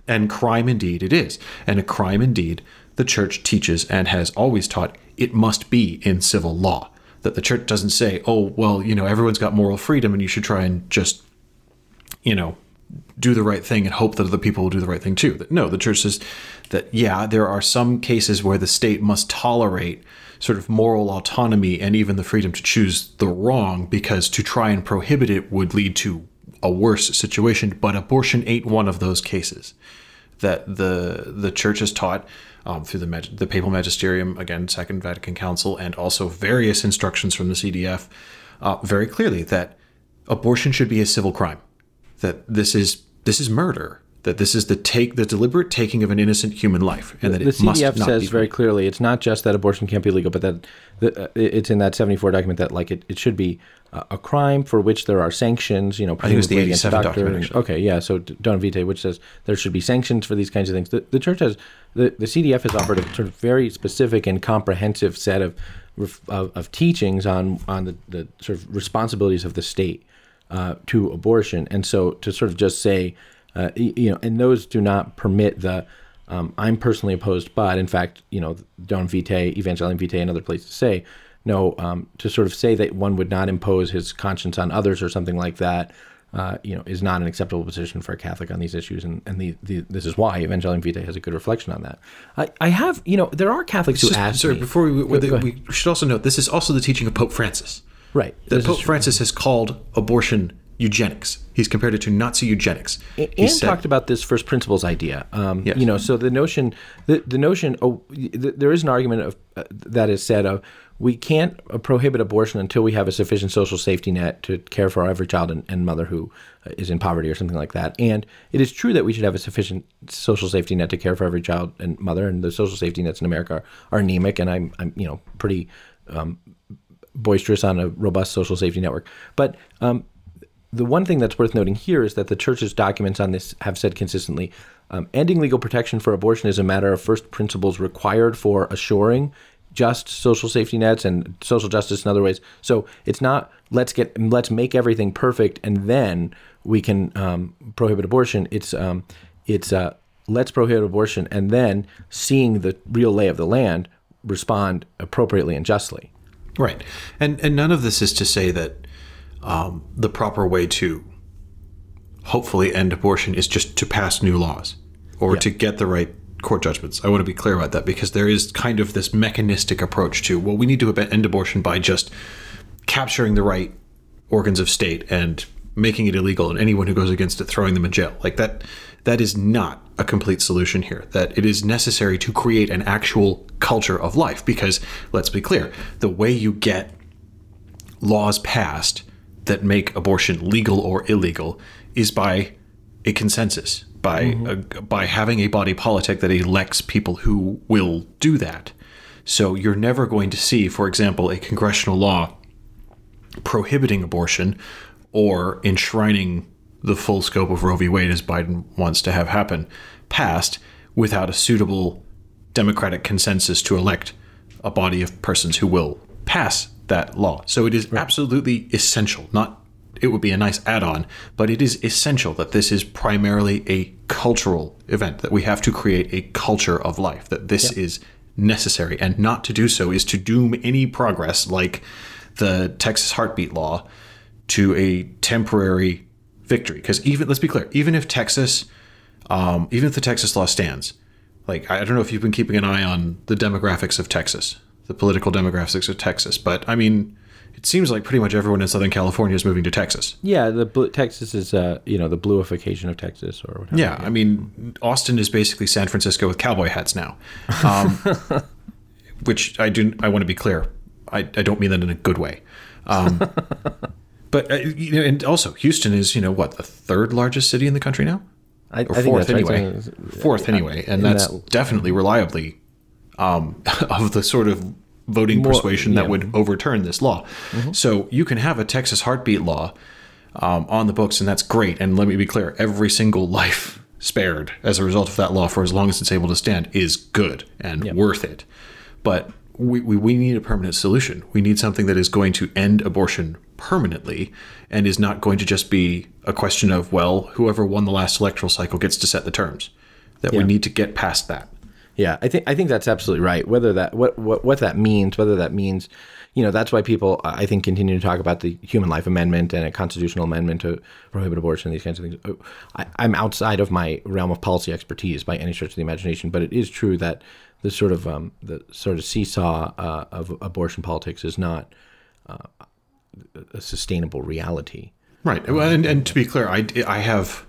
and crime indeed it is, and a crime indeed the church teaches and has always taught it must be in civil law. That the church doesn't say, oh well, you know, everyone's got moral freedom and you should try and just, you know, do the right thing and hope that other people will do the right thing too. No, the church says that yeah, there are some cases where the state must tolerate sort of moral autonomy and even the freedom to choose the wrong because to try and prohibit it would lead to a worse situation. But abortion ain't one of those cases that the the church has taught um, through the the papal magisterium, again, Second Vatican Council, and also various instructions from the CDF, uh, very clearly that abortion should be a civil crime, that this is this is murder, that this is the take the deliberate taking of an innocent human life, and that the it CDF must not says very clearly it's not just that abortion can't be legal, but that the, uh, it's in that seventy four document that like it, it should be a crime for which there are sanctions. You know, I think it was the eighty seven document. Okay, yeah. So Donum Vitae, which says there should be sanctions for these kinds of things. The, the church has the, the CDF has offered a sort of very specific and comprehensive set of of, of teachings on on the, the sort of responsibilities of the state uh, to abortion, and so to sort of just say uh, you know, and those do not permit the. Um, I'm personally opposed, but in fact, you know, Donum Vitae, Evangelium Vitae, and other places say no. Um, to sort of say that one would not impose his conscience on others or something like that, uh, you know, is not an acceptable position for a Catholic on these issues, and and the, the this is why Evangelium Vitae has a good reflection on that. I, I have, you know, there are Catholics who ask. Sorry, me, before we, go, we should also note this is also the teaching of Pope Francis. Right. That Pope Francis has called abortion eugenics. He's compared it to Nazi eugenics. And, and said, talked about this first principles idea. Um, yes. You know, so the notion, the, the notion, oh, the, there is an argument of uh, that is said of we can't uh, prohibit abortion until we have a sufficient social safety net to care for every child and, and mother who uh, is in poverty or something like that. And it is true that we should have a sufficient social safety net to care for every child and mother. And the social safety nets in America are, are anemic. And I'm, I'm, you know, pretty um, boisterous on a robust social safety network. But um, the one thing that's worth noting here is that the church's documents on this have said consistently um, ending legal protection for abortion is a matter of first principles required for assuring just social safety nets and social justice in other ways. So it's not let's get let's make everything perfect and then we can um, prohibit abortion. It's um, it's uh, let's prohibit abortion and then seeing the real lay of the land respond appropriately and justly. Right, and and none of this is to say that um, the proper way to hopefully end abortion is just to pass new laws or yeah. to get the right court judgments. I want to be clear about that because there is kind of this mechanistic approach to, well, we need to end abortion by just capturing the right organs of state and making it illegal and anyone who goes against it throwing them in jail. Like that that is not a complete solution here. That it is necessary to create an actual culture of life because let's be clear, the way you get laws passed that make abortion legal or illegal is by a consensus, by mm-hmm. a, by having a body politic that elects people who will do that. So you're never going to see, for example, a congressional law prohibiting abortion or enshrining the full scope of Roe v. Wade as Biden wants to have happen passed without a suitable democratic consensus to elect a body of persons who will pass that law. So it is right. absolutely essential, not it would be a nice add-on, but it is essential that this is primarily a cultural event that we have to create a culture of life that this is necessary and not to do so is to doom any progress like the Texas heartbeat law to a temporary victory. Because even let's be clear, even if Texas, um, even if the Texas law stands, like I don't know if you've been keeping an eye on the demographics of Texas, the political demographics of Texas, but I mean, it seems like pretty much everyone in Southern California is moving to Texas. Yeah, the blue, Texas is uh, you know the bluification of Texas or whatever. Yeah, I mean, Austin is basically San Francisco with cowboy hats now, um, <laughs> which I do. I want to be clear. I, I don't mean that in a good way. Um, <laughs> but uh, you know, and also Houston is you know what the third largest city in the country now, I, or I think fourth that's right. anyway. So, Fourth anyway, and in that's that- definitely reliably um, <laughs> of the sort of voting persuasion that yeah. would overturn this law. So you can have a Texas heartbeat law um, on the books, and that's great. And let me be clear: every single life spared as a result of that law, for as long as it's able to stand, is good and worth it. But we, we, we need a permanent solution. We need something that is going to end abortion permanently and is not going to just be a question of, well, whoever won the last electoral cycle gets to set the terms. That we need to get past that. Yeah, I think I think that's absolutely right. Whether that what what what that means, whether that means, you know, that's why people I think continue to talk about the Human Life Amendment and a constitutional amendment to prohibit abortion, these kinds of things. I, I'm outside of my realm of policy expertise by any stretch of the imagination, but it is true that the sort of um, the sort of seesaw uh, of abortion politics is not uh, a sustainable reality. Right. Well, and, and to be clear, I, I have,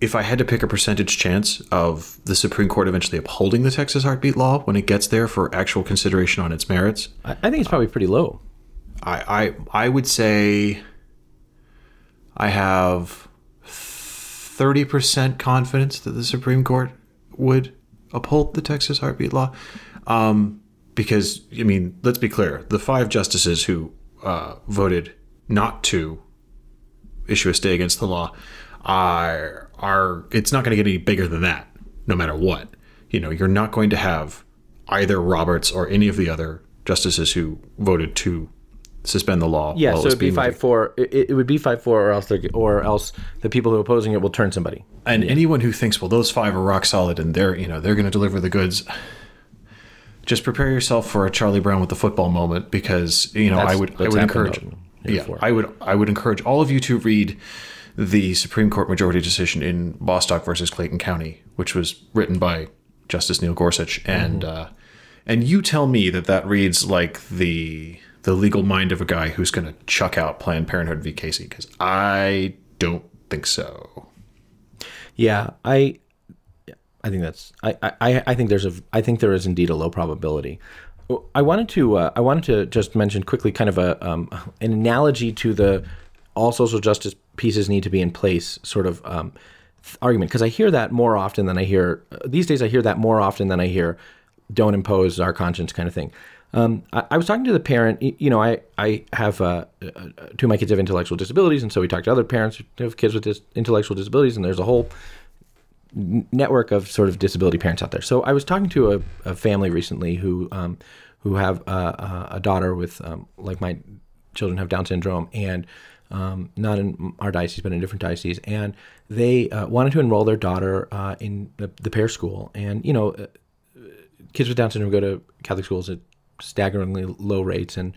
if I had to pick a percentage chance of the Supreme Court eventually upholding the Texas heartbeat law when it gets there for actual consideration on its merits, I, I think it's probably pretty low. I, I, I would say I have 30% confidence that the Supreme Court would uphold the Texas heartbeat law. Um, because, I mean, let's be clear the five justices who uh, voted not to issue a stay against the law are, are it's not going to get any bigger than that, no matter what. You know, you're not going to have either Roberts or any of the other justices who voted to suspend the law. Yeah, so it'd be five four. It, it would be five four, or else or else the people who are opposing it will turn somebody. And anyone who thinks, well, those five are rock solid and they're, you know, they're going to deliver the goods, just prepare yourself for a Charlie Brown with the football moment because, you know, I would, I would encourage, yeah. I would, I would encourage all of you to read the Supreme Court majority decision in Bostock versus Clayton County, which was written by Justice Neil Gorsuch, and Mm-hmm. uh, and you tell me that that reads like the the legal mind of a guy who's going to chuck out Planned Parenthood v. Casey because I don't think so. Yeah, I, I think that's I, I, I think there's a I think there is indeed a low probability. I wanted to uh, I wanted to just mention quickly kind of a um, an analogy to the all social justice pieces need to be in place sort of um, th- argument because I hear that more often than I hear uh, these days. I hear that more often than I hear don't impose our conscience kind of thing. Um, I, I was talking to the parent. You know, I I have uh, uh, two of my kids have intellectual disabilities, and so we talk to other parents who have kids with dis- intellectual disabilities, and there's a whole network of sort of disability parents out there. So I was talking to a, a family recently who um, who have uh, a daughter with um, like my children have Down syndrome and um, not in our diocese but in a different diocese, and they uh, wanted to enroll their daughter uh, in the, the pair school. And you know, uh, kids with Down syndrome go to Catholic schools at staggeringly low rates and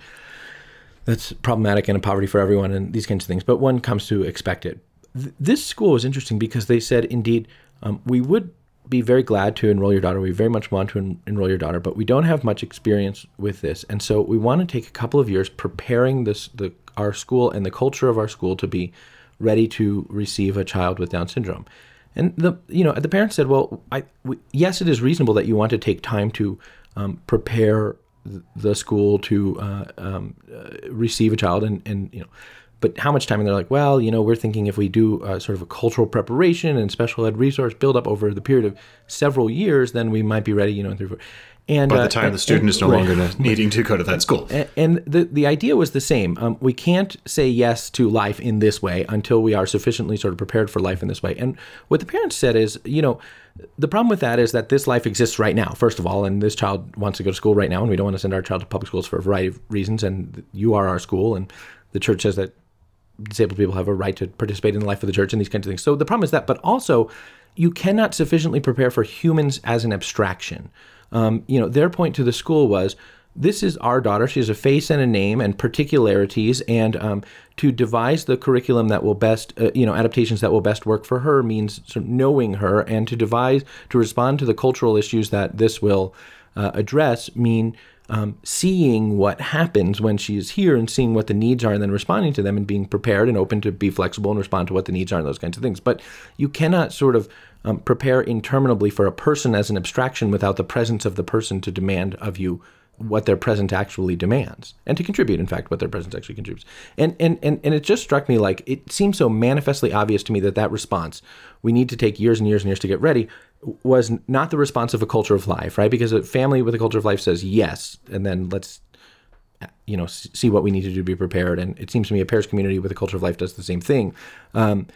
that's problematic and a poverty for everyone and these kinds of things. But one comes to expect it. Th- this school was interesting because they said, indeed, um, we would be very glad to enroll your daughter. We very much want to en- enroll your daughter, but we don't have much experience with this, and so we want to take a couple of years preparing this the our school and the culture of our school to be ready to receive a child with Down syndrome. And the you know the parents said, well, I we, yes, it is reasonable that you want to take time to um, prepare the school to uh, um, uh, receive a child, and and you know, but how much time? And they're like, well, you know, we're thinking if we do uh, sort of a cultural preparation and special ed resource build up over the period of several years, then we might be ready, you know, in three, four. And By uh, the time and- the student and- is no right. longer needing to go to that school. And the the idea was the same. Um, we can't say yes to life in this way until we are sufficiently sort of prepared for life in this way. And what the parents said is, you know, the problem with that is that this life exists right now, first of all, and this child wants to go to school right now, and we don't want to send our child to public schools for a variety of reasons. And you are our school, and the church says that disabled people have a right to participate in the life of the church and these kinds of things. So the problem is that, but also, you cannot sufficiently prepare for humans as an abstraction. Um, you know, their point to the school was this is our daughter. She has a face and a name and particularities, and um, to devise the curriculum that will best, uh, you know, adaptations that will best work for her means sort of knowing her, and to devise to respond to the cultural issues that this will uh, address mean um, seeing what happens when she is here and seeing what the needs are and then responding to them and being prepared and open to be flexible and respond to what the needs are and those kinds of things. But you cannot sort of um, prepare interminably for a person as an abstraction without the presence of the person to demand of you what their presence actually demands and to contribute in fact what their presence actually contributes and and and, and it just struck me like it seems so manifestly obvious to me that that response we need to take years and years and years to get ready was not the response of a culture of life, right? Because a family with a culture of life says yes, and then let's you know see what we need to do to be prepared. And it seems to me a parish community with a culture of life does the same thing. Um,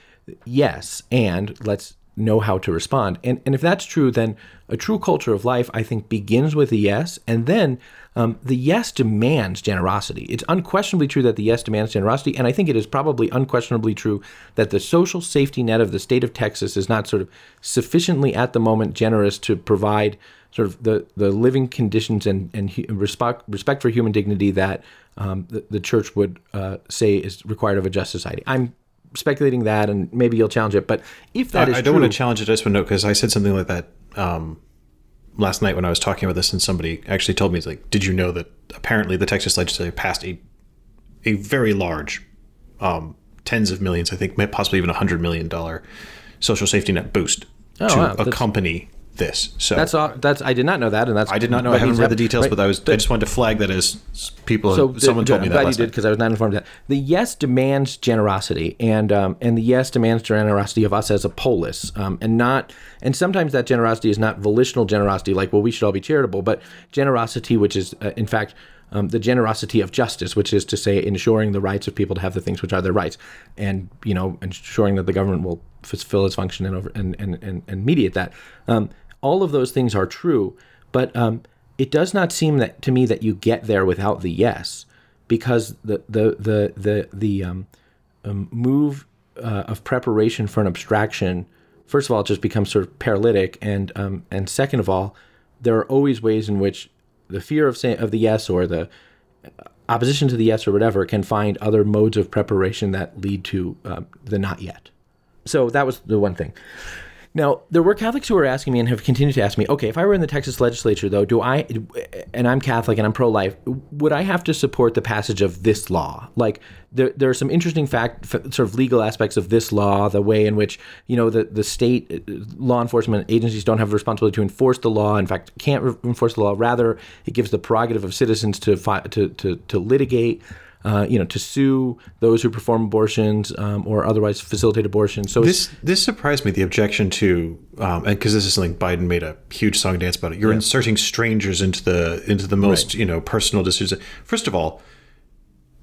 yes, and let's know how to respond. And and if that's true, then a true culture of life, I think, begins with a yes, and then um, the yes demands generosity. It's unquestionably true that the yes demands generosity, and I think it is probably unquestionably true that the social safety net of the state of Texas is not sort of sufficiently at the moment generous to provide sort of the, the living conditions and, and respect, respect for human dignity that um, the, the church would uh, say is required of a just society. I'm speculating that, and maybe you'll challenge it. But if that I, is I don't true, want to challenge it. I just want to know because I said something like that um, last night when I was talking about this, and somebody actually told me, "It's like, did you know that apparently the Texas legislature passed a a very large, um, tens of millions, I think, possibly even a hundred million dollar social safety net boost Oh, to wow. accompany this." So that's all. That's I did not know that, and that's I did not know. I haven't read the details, right. but I was. I just wanted to flag that as people. So someone the- told me I'm that you did because I was not informed of that. The yes demands generosity, and um, and the yes demands generosity of us as a polis, um, and not and sometimes that generosity is not volitional generosity, like well we should all be charitable, but generosity which is uh, in fact. Um, the generosity of justice, which is to say, ensuring the rights of people to have the things which are their rights, and you know, ensuring that the government will fulfill its function and over and and and, and mediate that. Um, all of those things are true, but um, it does not seem that to me that you get there without the yes, because the the the the the um, um, move uh, of preparation for an abstraction, first of all, just becomes sort of paralytic, and um, and second of all, there are always ways in which the fear of saying of the yes or the opposition to the yes or whatever can find other modes of preparation that lead to um, the not yet. So that was the one thing. Now, there were Catholics who were asking me and have continued to ask me, okay, if I were in the Texas legislature, though, do I, and I'm Catholic and I'm pro life, would I have to support the passage of this law? Like, there, there are some interesting fact, sort of legal aspects of this law, the way in which, you know, the, the state uh, law enforcement agencies don't have the responsibility to enforce the law, in fact, can't re- enforce the law. Rather, it gives the prerogative of citizens to, fi- to, to, to litigate. Uh, you know, to sue those who perform abortions um, or otherwise facilitate abortions. So This this surprised me. The objection to, um, and because this is something Biden made a huge song and dance about it. You're inserting strangers into the into the most you know personal decisions. First of all,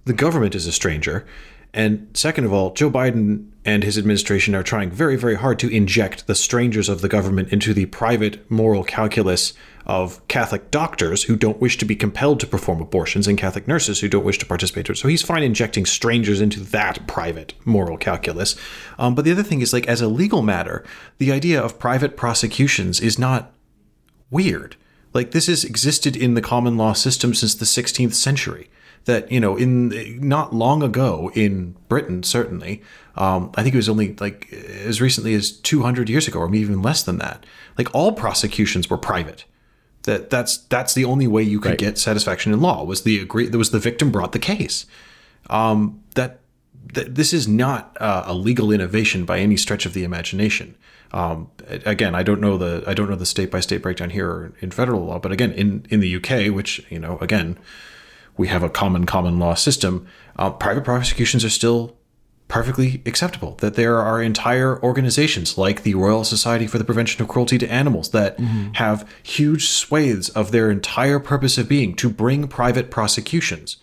the government is a stranger, and second of all, Joe Biden and his administration are trying very very hard to inject the strangers of the government into the private moral calculus of Catholic doctors who don't wish to be compelled to perform abortions and Catholic nurses who don't wish to participate. So he's fine injecting strangers into that private moral calculus. Um, but the other thing is, like, as a legal matter, the idea of private prosecutions is not weird. Like this has existed in the common law system since the 16th century. That you know, in not long ago in Britain, certainly, um, I think it was only like as recently as 200 years ago, or maybe even less than that. Like all prosecutions were private. That that's that's the only way you could get satisfaction in law was the agree. There was the victim brought the case. Um, that that this is not uh, a legal innovation by any stretch of the imagination. Um, again, I don't know the I don't know the state by state breakdown here or in federal law, but again, in in the UK, which you know, again, we have a common common law system. Uh, private prosecutions are still perfectly acceptable. That there are entire organizations like the Royal Society for the Prevention of Cruelty to Animals that have huge swathes of their entire purpose of being to bring private prosecutions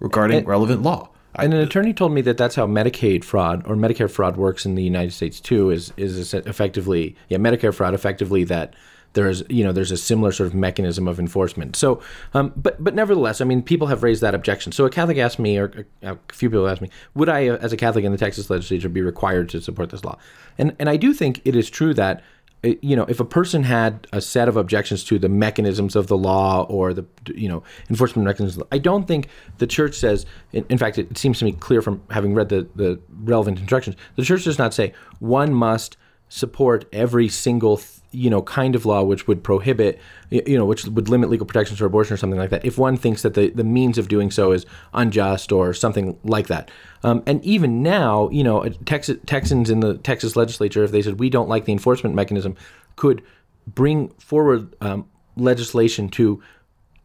regarding relevant law. I- And an attorney told me that that's how Medicaid fraud or Medicare fraud works in the United States too. Is is effectively yeah Medicare fraud effectively that there's you know there's a similar sort of mechanism of enforcement. So, um, but but nevertheless, I mean, people have raised that objection. So a Catholic asked me, or a, few people asked me, would I, uh, as a Catholic in the Texas legislature, be required to support this law? And and I do think it is true that uh, you know, if a person had a set of objections to the mechanisms of the law or the, you know, enforcement mechanisms, I don't think the church says. In, in fact, it, seems to me clear from having read the the relevant instructions. The church does not say one must support every single you know kind of law which would prohibit you know which would limit legal protections for abortion or something like that if one thinks that the, the means of doing so is unjust or something like that. Um, and even now you know texans in the texas legislature if they said we don't like the enforcement mechanism could bring forward um, legislation to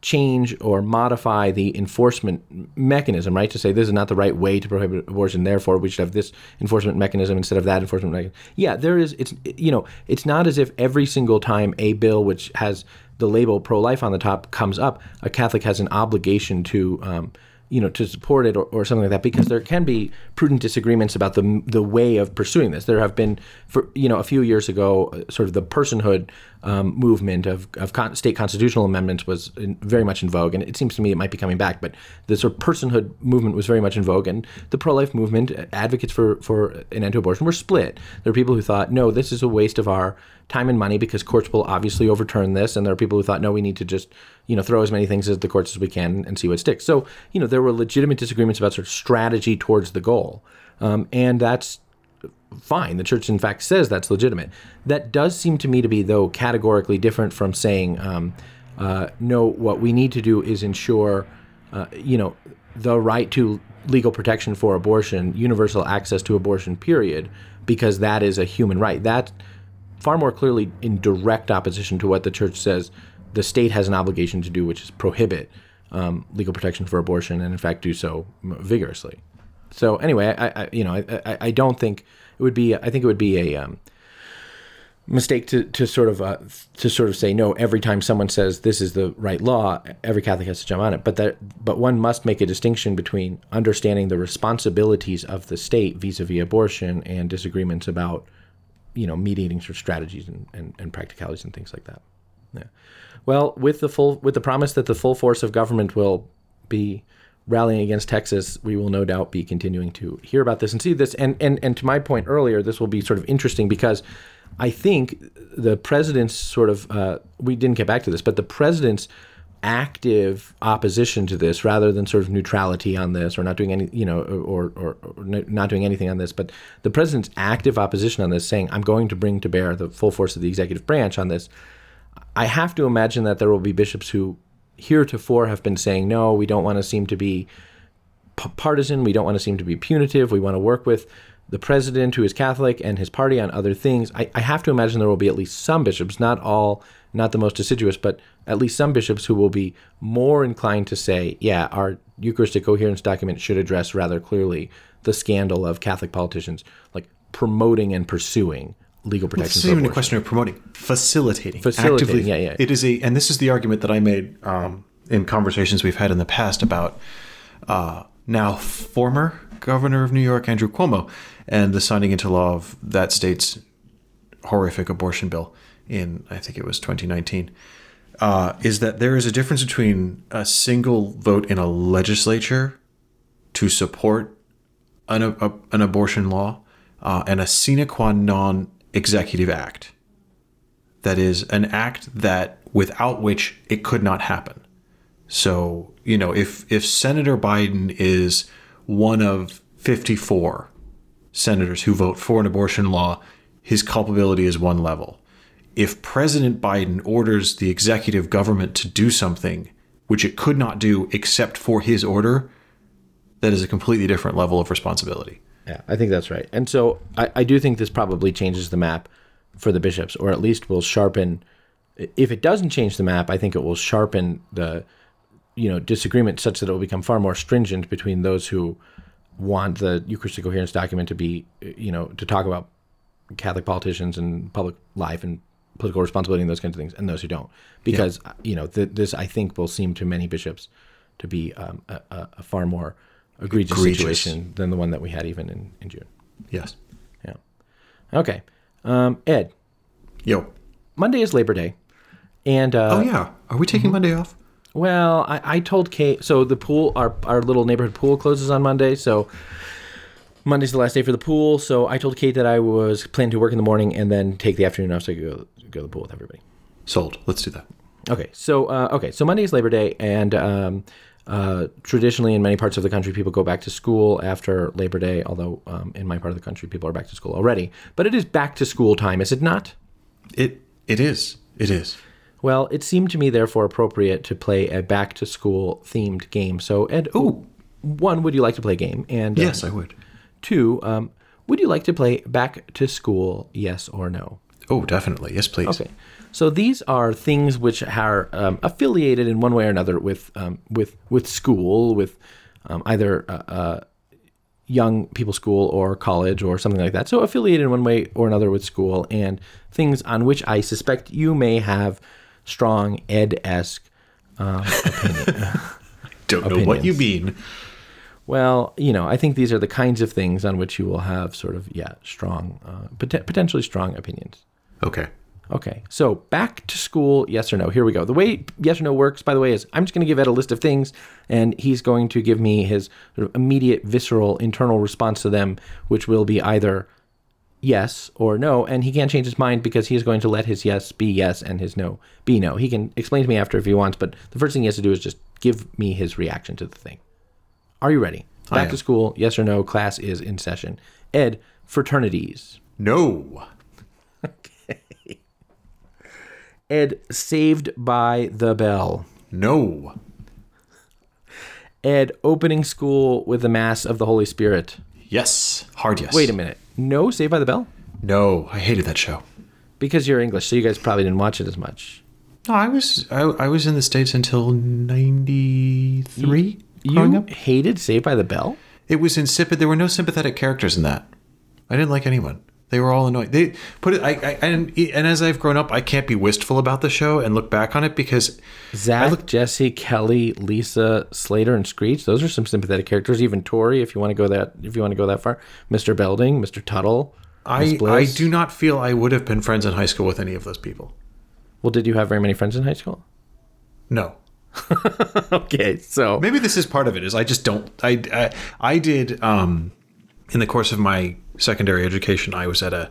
change or modify the enforcement mechanism, right? To say this is not the right way to prohibit abortion, therefore we should have this enforcement mechanism instead of that enforcement mechanism. Yeah, there is. It's you know, it's not as if every single time a bill which has the label pro-life on the top comes up, a Catholic has an obligation to. Um, you know, to support it or, or something like that, because there can be prudent disagreements about the the way of pursuing this. There have been, for you know, a few years ago, uh, sort of the personhood um, movement of, of con- state constitutional amendments was in, very much in vogue, and it seems to me it might be coming back. But the sort of personhood movement was very much in vogue, and the pro-life movement, uh, advocates for for an end to abortion, were split. There are people who thought, no, this is a waste of our time and money because courts will obviously overturn this, and there are people who thought, no, we need to just you know throw as many things at the courts as we can and see what sticks. So you know there were legitimate disagreements about sort of strategy towards the goal, um, and that's fine. The church, in fact, says that's legitimate. That does seem to me to be, though, categorically different from saying, um, uh, no, what we need to do is ensure, uh, you know, the right to legal protection for abortion, universal access to abortion, period, because that is a human right. That far more clearly in direct opposition to what the church says the state has an obligation to do, which is prohibit um, legal protection for abortion, and in fact do so vigorously. So anyway, I, I you know I, I, don't think it would be. I think it would be a um, mistake to, to sort of uh, to sort of say no every time someone says this is the right law every catholic has to jump on it but that but one must make a distinction between understanding the responsibilities of the state vis-a-vis abortion and disagreements about you know mediating sort of strategies and, and, and practicalities and things like that yeah well with the full with the promise that the full force of government will be rallying against Texas, we will no doubt be continuing to hear about this and see this. And and and to my point earlier, this will be sort of interesting because I think the president's sort of uh, we didn't get back to this, but the president's active opposition to this rather than sort of neutrality on this or not doing any you know or, or, or not doing anything on this but the president's active opposition on this saying i'm going to bring to bear the full force of the executive branch on this i have to imagine that there will be bishops who heretofore have been saying, no, we don't want to seem to be p- partisan. We don't want to seem to be punitive. We want to work with the president, who is Catholic, and his party on other things. I, I have to imagine there will be at least some bishops, not all, not the most assiduous, but at least some bishops who will be more inclined to say, yeah, our Eucharistic coherence document should address rather clearly the scandal of Catholic politicians like promoting and pursuing legal protection. It's even a question of promoting, facilitating, facilitating. Actively, yeah, yeah. It is a, and this is the argument that I made um, in conversations we've had in the past about uh, now former governor of New York Andrew Cuomo and the signing into law of that state's horrific abortion bill in I think it was 2019. Uh, is that there is a difference between a single vote in a legislature to support an, a, an abortion law uh, and a sine qua non executive act. That is an act that without which it could not happen. So, you know, if if Senator Biden is one of 54 senators who vote for an abortion law, his culpability is one level. If President Biden orders the executive government to do something which it could not do except for his order, that is a completely different level of responsibility. Yeah, I think that's right. And so I, I do think this probably changes the map for the bishops, or at least will sharpen. If it doesn't change the map, I think it will sharpen the, you know, disagreement such that it will become far more stringent between those who want the Eucharistic coherence document to be, you know, to talk about Catholic politicians and public life and political responsibility and those kinds of things, and those who don't. Because yeah. you know, th- this I think will seem to many bishops to be um, a, a, far more egregious, egregious, situation than the one that we had even in, in June. Yes. Yeah. Okay. Um, Ed. Yo. Monday is Labor Day. And uh, oh yeah, are we taking mm-hmm. Monday off? Well, I, I told Kate. So the pool, our our little neighborhood pool closes on Monday. So Monday's the last day for the pool, so I told Kate that I was planning to work in the morning and then take the afternoon off so I could go, go to the pool with everybody. Sold. Let's do that. Okay, so uh, okay, so Monday is Labor Day, and um, uh, traditionally in many parts of the country, people go back to school after Labor Day. Although um, in my part of the country, people are back to school already. But it is back to school time, is it not? It it is. It is. Well, it seemed to me therefore appropriate to play a back to school themed game. So, Ed, oh, one, would you like to play a game? And uh, Yes, I would. two, um, would you like to play back to school? Yes or no? Oh, definitely. Yes, please. Okay. So these are things which are um, affiliated in one way or another with um, with with school, with um, either uh, uh, young people school or college or something like that. So affiliated in one way or another with school and things on which I suspect you may have strong ed esque um, opinion. <laughs> Don't know what you mean. well, you know, I think these are the kinds of things on which you will have sort of yeah strong, uh, pot- potentially strong opinions. Okay. Okay, so back to school, yes or no? Here we go. The way yes or no works, by the way, is I'm just going to give Ed a list of things, and he's going to give me his sort of immediate, visceral, internal response to them, which will be either yes or no. And he can't change his mind because he is going to let his yes be yes and his no be no. He can explain to me after if he wants, but the first thing he has to do is just give me his reaction to the thing. Are you ready? Back to school, yes or no? Class is in session. Ed, fraternities. No. Ed, saved by the bell. No. Ed, opening school with the Mass of the Holy Spirit. Yes. Hard yes. Wait a minute. No Saved by the Bell? No, I hated that show. Because you're English, so you guys probably didn't watch it as much. No, I was I, I was in the states until ninety three. Growing You up, hated Saved by the Bell? it was insipid. There were no sympathetic characters in that. I didn't like anyone. They were all annoying. They put it. I, I and and as I've grown up, I can't be wistful about the show and look back on it because Zach, Jesse, Kelly, Lisa, Slater, and Screech. Those are some sympathetic characters. Even Tori, if you want to go that if you want to go that far. Mr. Belding, Mr. Tuttle. I I do not feel I would have been friends in high school with any of those people. Well, did you have very many friends in high school? No. <laughs> okay, so maybe this is part of it is i just don't i i, I did um in the course of my secondary education i was at a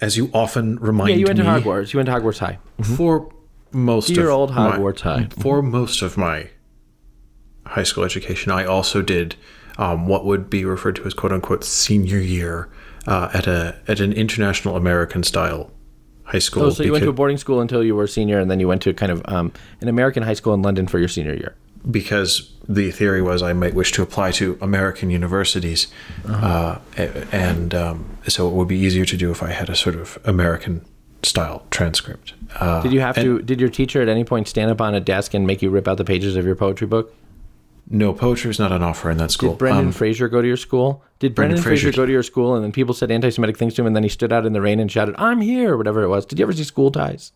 as you often remind me. yeah, you went to Hogwarts. You went to Hogwarts High. for most Dear of old my- Hogwarts High. for most of my high school education i also did um, what would be referred to as quote unquote senior year uh, at a at an international american style high school Oh, so you went to a boarding school until you were a senior, and then you went to kind of um, an American high school in London for your senior year. because the theory was I might wish to apply to American universities, Uh-huh. uh, and um, so it would be easier to do if I had a sort of American style transcript. Uh, Did you have to? Did your teacher at any point stand up on a desk and make you rip out the pages of your poetry book? no, poetry is not an offer in that school. Did Brendan Um, Fraser go to your school? Did Brendan, Brendan Fraser go to your school and then people said anti-Semitic things to him and then he stood out in the rain and shouted, "I'm here," or whatever it was? Did you ever see School Ties?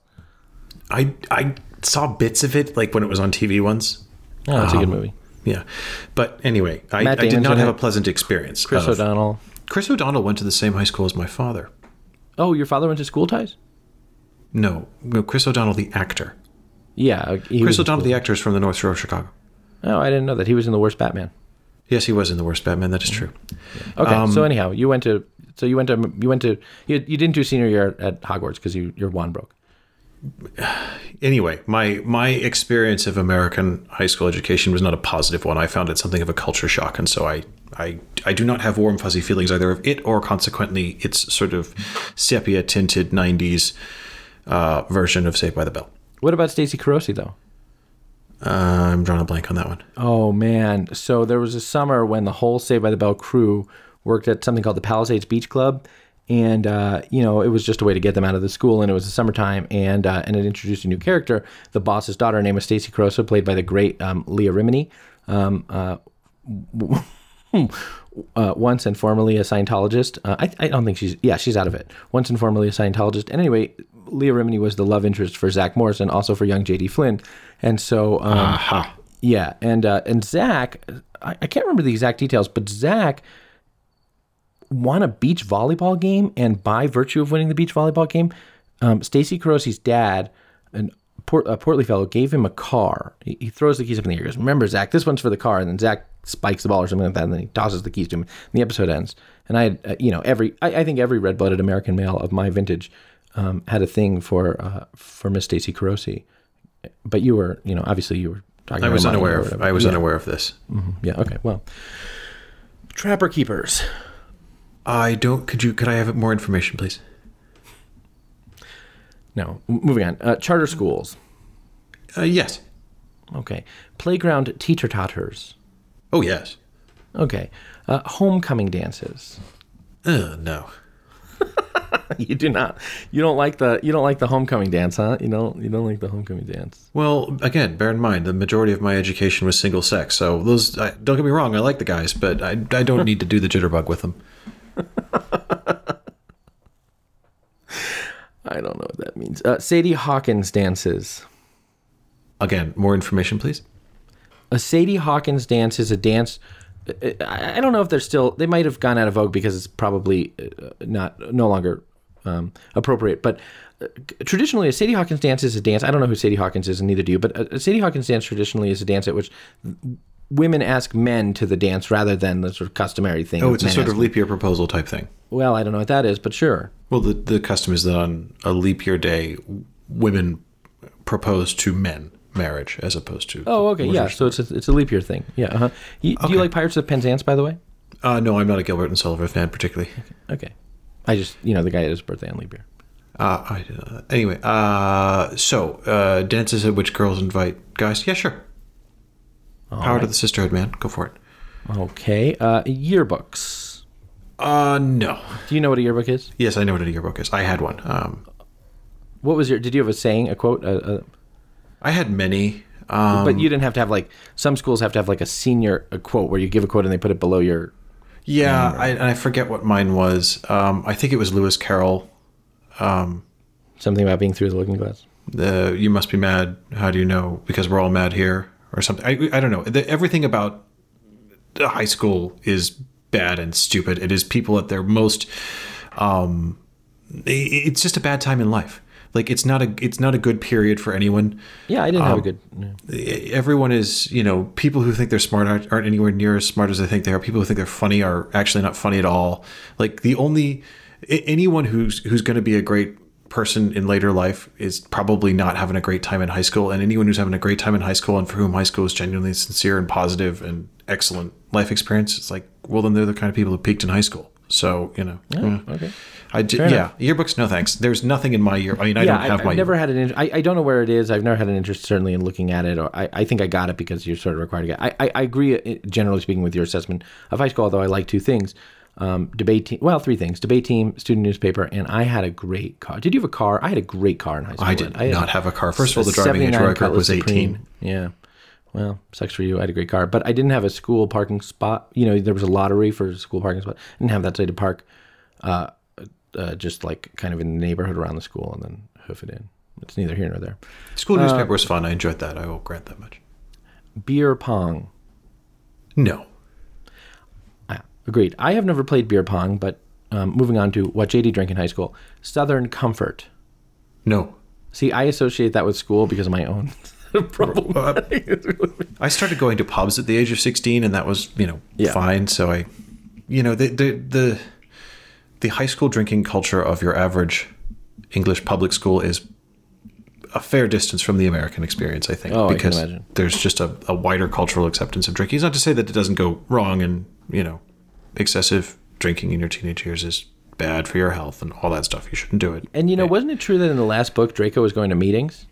I I saw bits of it like when it was on TV once. Oh, that's a good Um, movie. Yeah, but anyway, I, I did not have a pleasant experience. Chris of- O'Donnell. Chris O'Donnell went to the same high school as my father. Oh, your father went to School Ties? No, no, Chris O'Donnell, the actor. Yeah, he Chris O'Donnell, the actor, is from the North Shore of Chicago. Oh, I didn't know that he was in the worst Batman. Yes, he was in the worst Batman. That is true. Okay, Um, so anyhow, you went to so you went to you went to you, you didn't do senior year at Hogwarts because you your wand broke. Anyway, my my experience of American high school education was not a positive one. I found it something of a culture shock, and so I I I do not have warm fuzzy feelings either of it or consequently its sort of sepia tinted '90s uh, version of Saved by the Bell. What about Stacey Carosi though? Uh, I'm drawing a blank on that one. Oh man! So there was a summer when the whole Saved by the Bell crew worked at something called the Palisades Beach Club, and uh, you know it was just a way to get them out of the school, and it was the summertime, and uh, and it introduced a new character, the boss's daughter, her name was Stacey Carosi, played by the great um, Leah Remini. Um, uh, <laughs> uh, once and formerly a Scientologist. Uh, I, I don't think she's, yeah, she's out of it. Once and formerly a Scientologist. And anyway, Leah Remini was the love interest for Zach Morrison, also for young J.D. Flynn. And so, um, Aha. yeah, and uh, and Zach, I, I can't remember the exact details, but Zach won a beach volleyball game, and by virtue of winning the beach volleyball game, um, Stacy Carosi's dad, an port, a portly fellow gave him a car. He, he throws the keys up in the air. He goes, "Remember, Zach, this one's for the car." And then Zach spikes the ball or something like that, and then he tosses the keys to him. And the episode ends. And I, had, uh, you know, every I, I think every red-blooded American male of my vintage um, had a thing for uh, for Miss Stacy Carosi. But you were, you know, obviously you were talking. I was about unaware of. I was yeah. unaware of this. Yeah. Okay. Well, trapper keepers. I don't. Could you? Could I have more information, please? No. Moving on. Uh, charter schools. Uh, yes. Okay. Playground teeter totters. Oh yes. Okay. Uh, homecoming dances. Uh, no. <laughs> you do not. You don't like the. You don't like the homecoming dance, huh? You don't. You don't like the homecoming dance. Well, again, bear in mind the majority of my education was single sex, so those. I, don't get me wrong, I like the guys, but I, I don't need to do the jitterbug with them. <laughs> I don't know what that means. Uh, Sadie Hawkins dances. Again, more information, please. A Sadie Hawkins dance is a dance. I don't know if they're still. They might have gone out of vogue because it's probably uh, not no longer um, appropriate. But uh, traditionally, a Sadie Hawkins dance is a dance. I don't know who Sadie Hawkins is, and neither do you. But a Sadie Hawkins dance traditionally is a dance at which women ask men to the dance rather than the sort of customary thing. Oh, it's a sort of leap year proposal type thing. Well, I don't know what that is, but sure. Well, the, the custom is that on a leap year day, women propose to men marriage as opposed to. Oh, okay, yeah. So it's a, it's a leap year thing. Yeah. Uh-huh. You, Do you like Pirates of Penzance, by the way? Uh, no, I'm not a Gilbert and Sullivan fan particularly. Okay. I just you know the guy had his birthday on leap year. Uh, I, uh, anyway, uh, so uh, dances at which girls invite guys. Yeah, sure. Power to the sisterhood, man. Go for it. Okay. Uh, yearbooks. Uh, no. Do you know what a yearbook is? Yes, I know what a yearbook is. I had one. Um, What was your? Did you have a saying, a quote? A, a, I had many. Um, but you didn't have to have like some schools have to have like a senior a quote where you give a quote and they put it below your. yeah, I, and I forget what mine was. Um, I think it was Lewis Carroll. Something about being through the looking glass. The "You must be mad." How do you know? Because we're all mad here, or something. I, I don't know. The, everything about the high school is bad and stupid. It is people at their most. Um, it's just a bad time in life. Like it's not a it's not a good period for anyone. Yeah, I didn't Um, have a good. no. everyone is you know people who think they're smart aren't, aren't anywhere near as smart as they think they are people who think they're funny are actually not funny at all like the only anyone who's who's going to be a great person in later life is probably not having a great time in high school and anyone who's having a great time in high school and for whom high school is genuinely sincere and positive and excellent life experience it's like well then they're the kind of people who peaked in high school so you know mm. okay. I j- yeah yearbooks no thanks there's nothing in my year i mean i yeah, don't have I, my I've never had an. In- I, I don't know where it is. I've never had an interest certainly in looking at it, or I, I think I got it because you're sort of required to get. I, I, I agree uh, generally speaking with your assessment of high school. Although I like two things: um, debate team. Well, three things: debate team, student newspaper, and I had a great car. Did you have a car? I had a great car in high school. I did had not have a car. First of all, the driving age 79 record was 18. Supreme. Yeah. Well, sucks for you. I had a great car, but I didn't have a school parking spot. You know, there was a lottery for a school parking spot. I didn't have that, so I to park, uh, uh, just like kind of in the neighborhood around the school, and then hoof it in. It's neither here nor there. School newspaper was fun. I enjoyed that. I will grant that much. Beer pong. No. Agreed. I have never played beer pong, but um, moving on to what JD drank in high school, Southern Comfort. No. See, I associate that with school because of my own <laughs> problem. <laughs> I started going to pubs at the age of 16 and that was, you know, Yeah. fine. So I, you know, the, the, the, the high school drinking culture of your average English public school is a fair distance from the American experience, I think, Oh, I can because imagine. there's just a, a wider cultural acceptance of drinking. It's not to say that it doesn't go wrong and, you know, excessive drinking in your teenage years is bad for your health and all that stuff. You shouldn't do it. and you know, wasn't it true that in the last book Draco was going to meetings?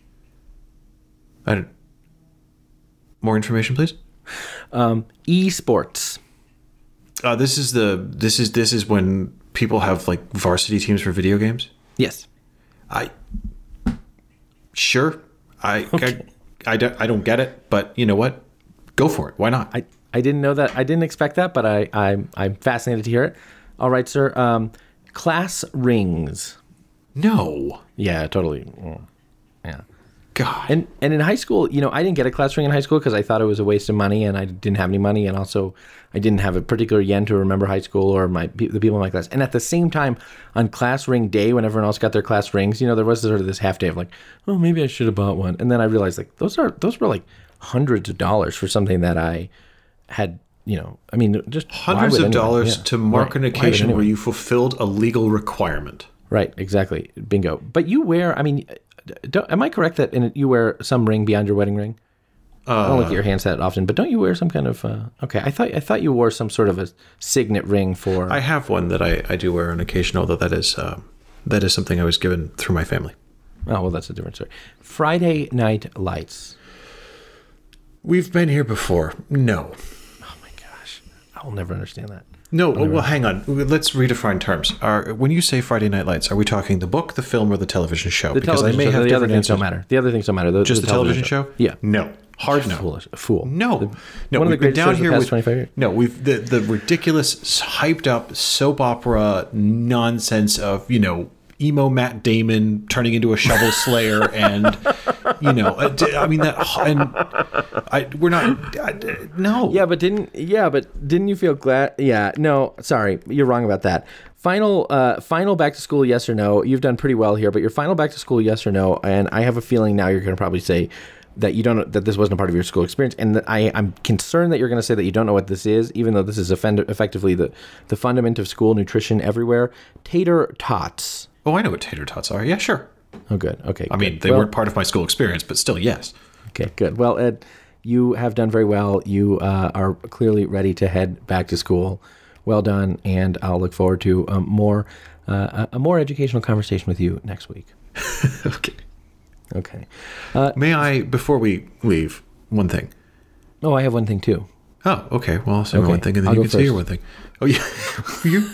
I don't, more information, please. Um, Esports. Uh, this is the this is this is when people have like varsity teams for video games. Yes. I sure I I, I don't I don't get it, but you know what? Go for it. Why not? I, I didn't know that. I didn't expect that, but I, I'm, I'm fascinated to hear it. All right, sir. Um, class rings. no. Yeah, totally. Mm, Yeah. God. And and in high school, you know, I didn't get a class ring in high school because I thought it was a waste of money, and I didn't have any money, and also I didn't have a particular yen to remember high school or my the people in my class. And at the same time, on class ring day, when everyone else got their class rings, you know, there was sort of this half day of like, oh, maybe I should have bought one. And then I realized like those are those were like hundreds of dollars for something that I had. You know, I mean, just Hundreds of dollars yeah. to mark an occasion where you fulfilled a legal requirement. Right, exactly. Bingo. But you wear, I mean, don't, am I correct that in, you wear some ring beyond your wedding ring? I don't look at your hands that often, but don't you wear some kind of? Uh, okay, I thought I thought you wore some sort of a signet ring for. I have one that I, I do wear on occasion, although that is uh, that is something I was given through my family. oh well, that's a different story. Friday night lights. We've been here before. No. I will never understand that. No, well, hang on. Let's redefine terms. Are when you say Friday Night Lights, are we talking the book, the film, or the television show? The television show. The other things don't matter. The other things don't matter. The, Just the, television, show? Yeah. No. Hard no. Foolish. Fool. No, The- no. one of the we've been down the here with 25 years. no. We've the the ridiculous, hyped up soap opera nonsense of you know emo Matt Damon turning into a shovel <laughs> slayer and you know I d- I mean that and I we're not I, no Yeah, but didn't yeah, but didn't you feel glad? Yeah, no, sorry, you're wrong about that. Final, uh, final back to school, yes or no? You've done pretty well here, but your final back to school, yes or no? And I have a feeling now you're going to probably say that you don't that this wasn't a part of your school experience, and that I I'm concerned that you're going to say that you don't know what this is, even though this is offend- effectively the the fundament of school nutrition everywhere. Tater tots. Oh I know what tater tots are yeah sure Oh, good. Okay. I mean they weren't part of my school experience but still yes Okay, good. Well, Ed, you have done very well. You uh, are clearly ready to head back to school. Well done, and I'll look forward to um, more uh, a more educational conversation with you next week. <laughs> okay Okay. may I before we leave one thing Oh, I have one thing too. Oh, okay. Well, I'll say Okay, one thing, and then I'll you can say your one thing. Oh, yeah. <laughs> you?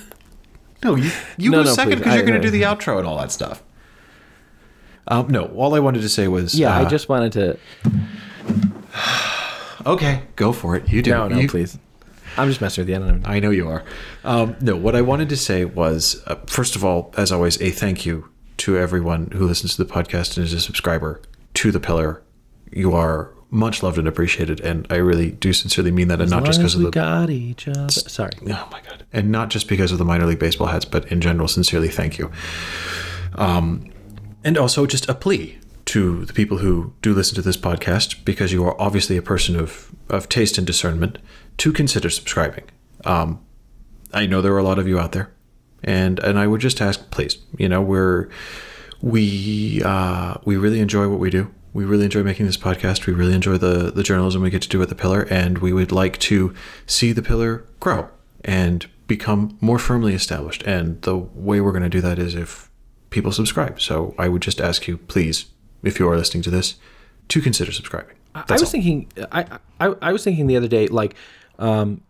No, you. You No, go no, second because you're going to do the outro and all that stuff. Um, no, all I wanted to say was. Yeah, I uh, just wanted to. <sighs> Okay, go for it. You do. No, no, You- please. I'm just messing with you. I don't even- I know you are. Um, no, what I wanted to say was, uh, first of all, as always, a thank you to everyone who listens to the podcast and is a subscriber to the Pillar. You are much loved and appreciated, and I really do sincerely mean that, and not just because of the got each other. Sorry. Oh my god! And not just because of the minor league baseball hats, but in general, sincerely thank you. Um, and also just a plea to the people who do listen to this podcast, because you are obviously a person of of taste and discernment, to consider subscribing. Um, I know there are a lot of you out there, and and I would just ask, please, you know, we're we uh, we really enjoy what we do. We really enjoy making this podcast. We really enjoy the the journalism we get to do at the Pillar, and we would like to see the Pillar grow and become more firmly established. And the way we're going to do that is if people subscribe. So I would just ask you, please, if you are listening to this, to consider subscribing. I was all. thinking. I, I I was thinking the other day, like, um,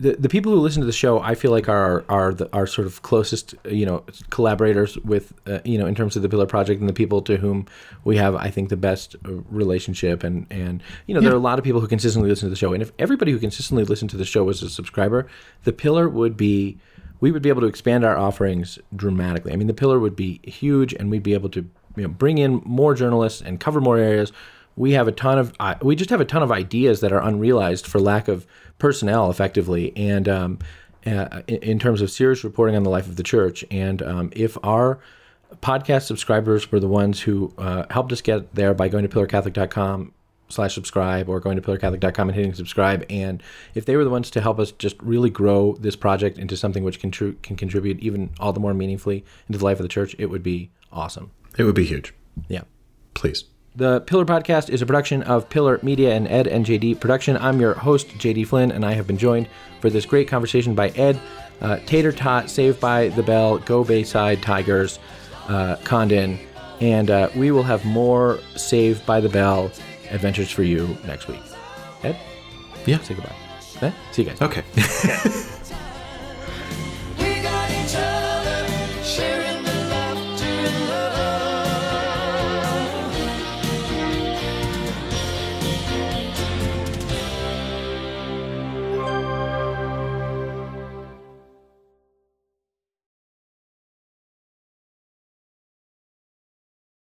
the the people who listen to the show, I feel like are are the are sort of closest, you know, collaborators with, uh, you know, in terms of the Pillar Project and the people to whom we have, I think, the best uh, relationship. And and you know, there are a lot of people who consistently listen to the show, and if everybody who consistently listened to the show was a subscriber, the Pillar would be. We would be able to expand our offerings dramatically. I mean, the pillar would be huge, and we'd be able to you know, bring in more journalists and cover more areas we have a ton of uh, we just have a ton of ideas that are unrealized for lack of personnel effectively and um, uh, in, terms of serious reporting on the life of the church and um, if our podcast subscribers were the ones who uh, helped us get there by going to pillarcatholic.com slash subscribe or going to pillarcatholic.com and hitting subscribe and if they were the ones to help us just really grow this project into something which can, tru- can contribute even all the more meaningfully into the life of the church it would be awesome It would be huge. yeah Please. The Pillar Podcast is a production of Pillar Media and Ed and JD Production. I'm your host, JD Flynn, and I have been joined for this great conversation by Ed, uh, Tater Tot, Saved by the Bell, Go Bayside Tigers, uh, Condon, and uh, we will have more Saved by the Bell adventures for you next week. Ed, Yeah. say goodbye. Eh? See you guys. Okay. <laughs>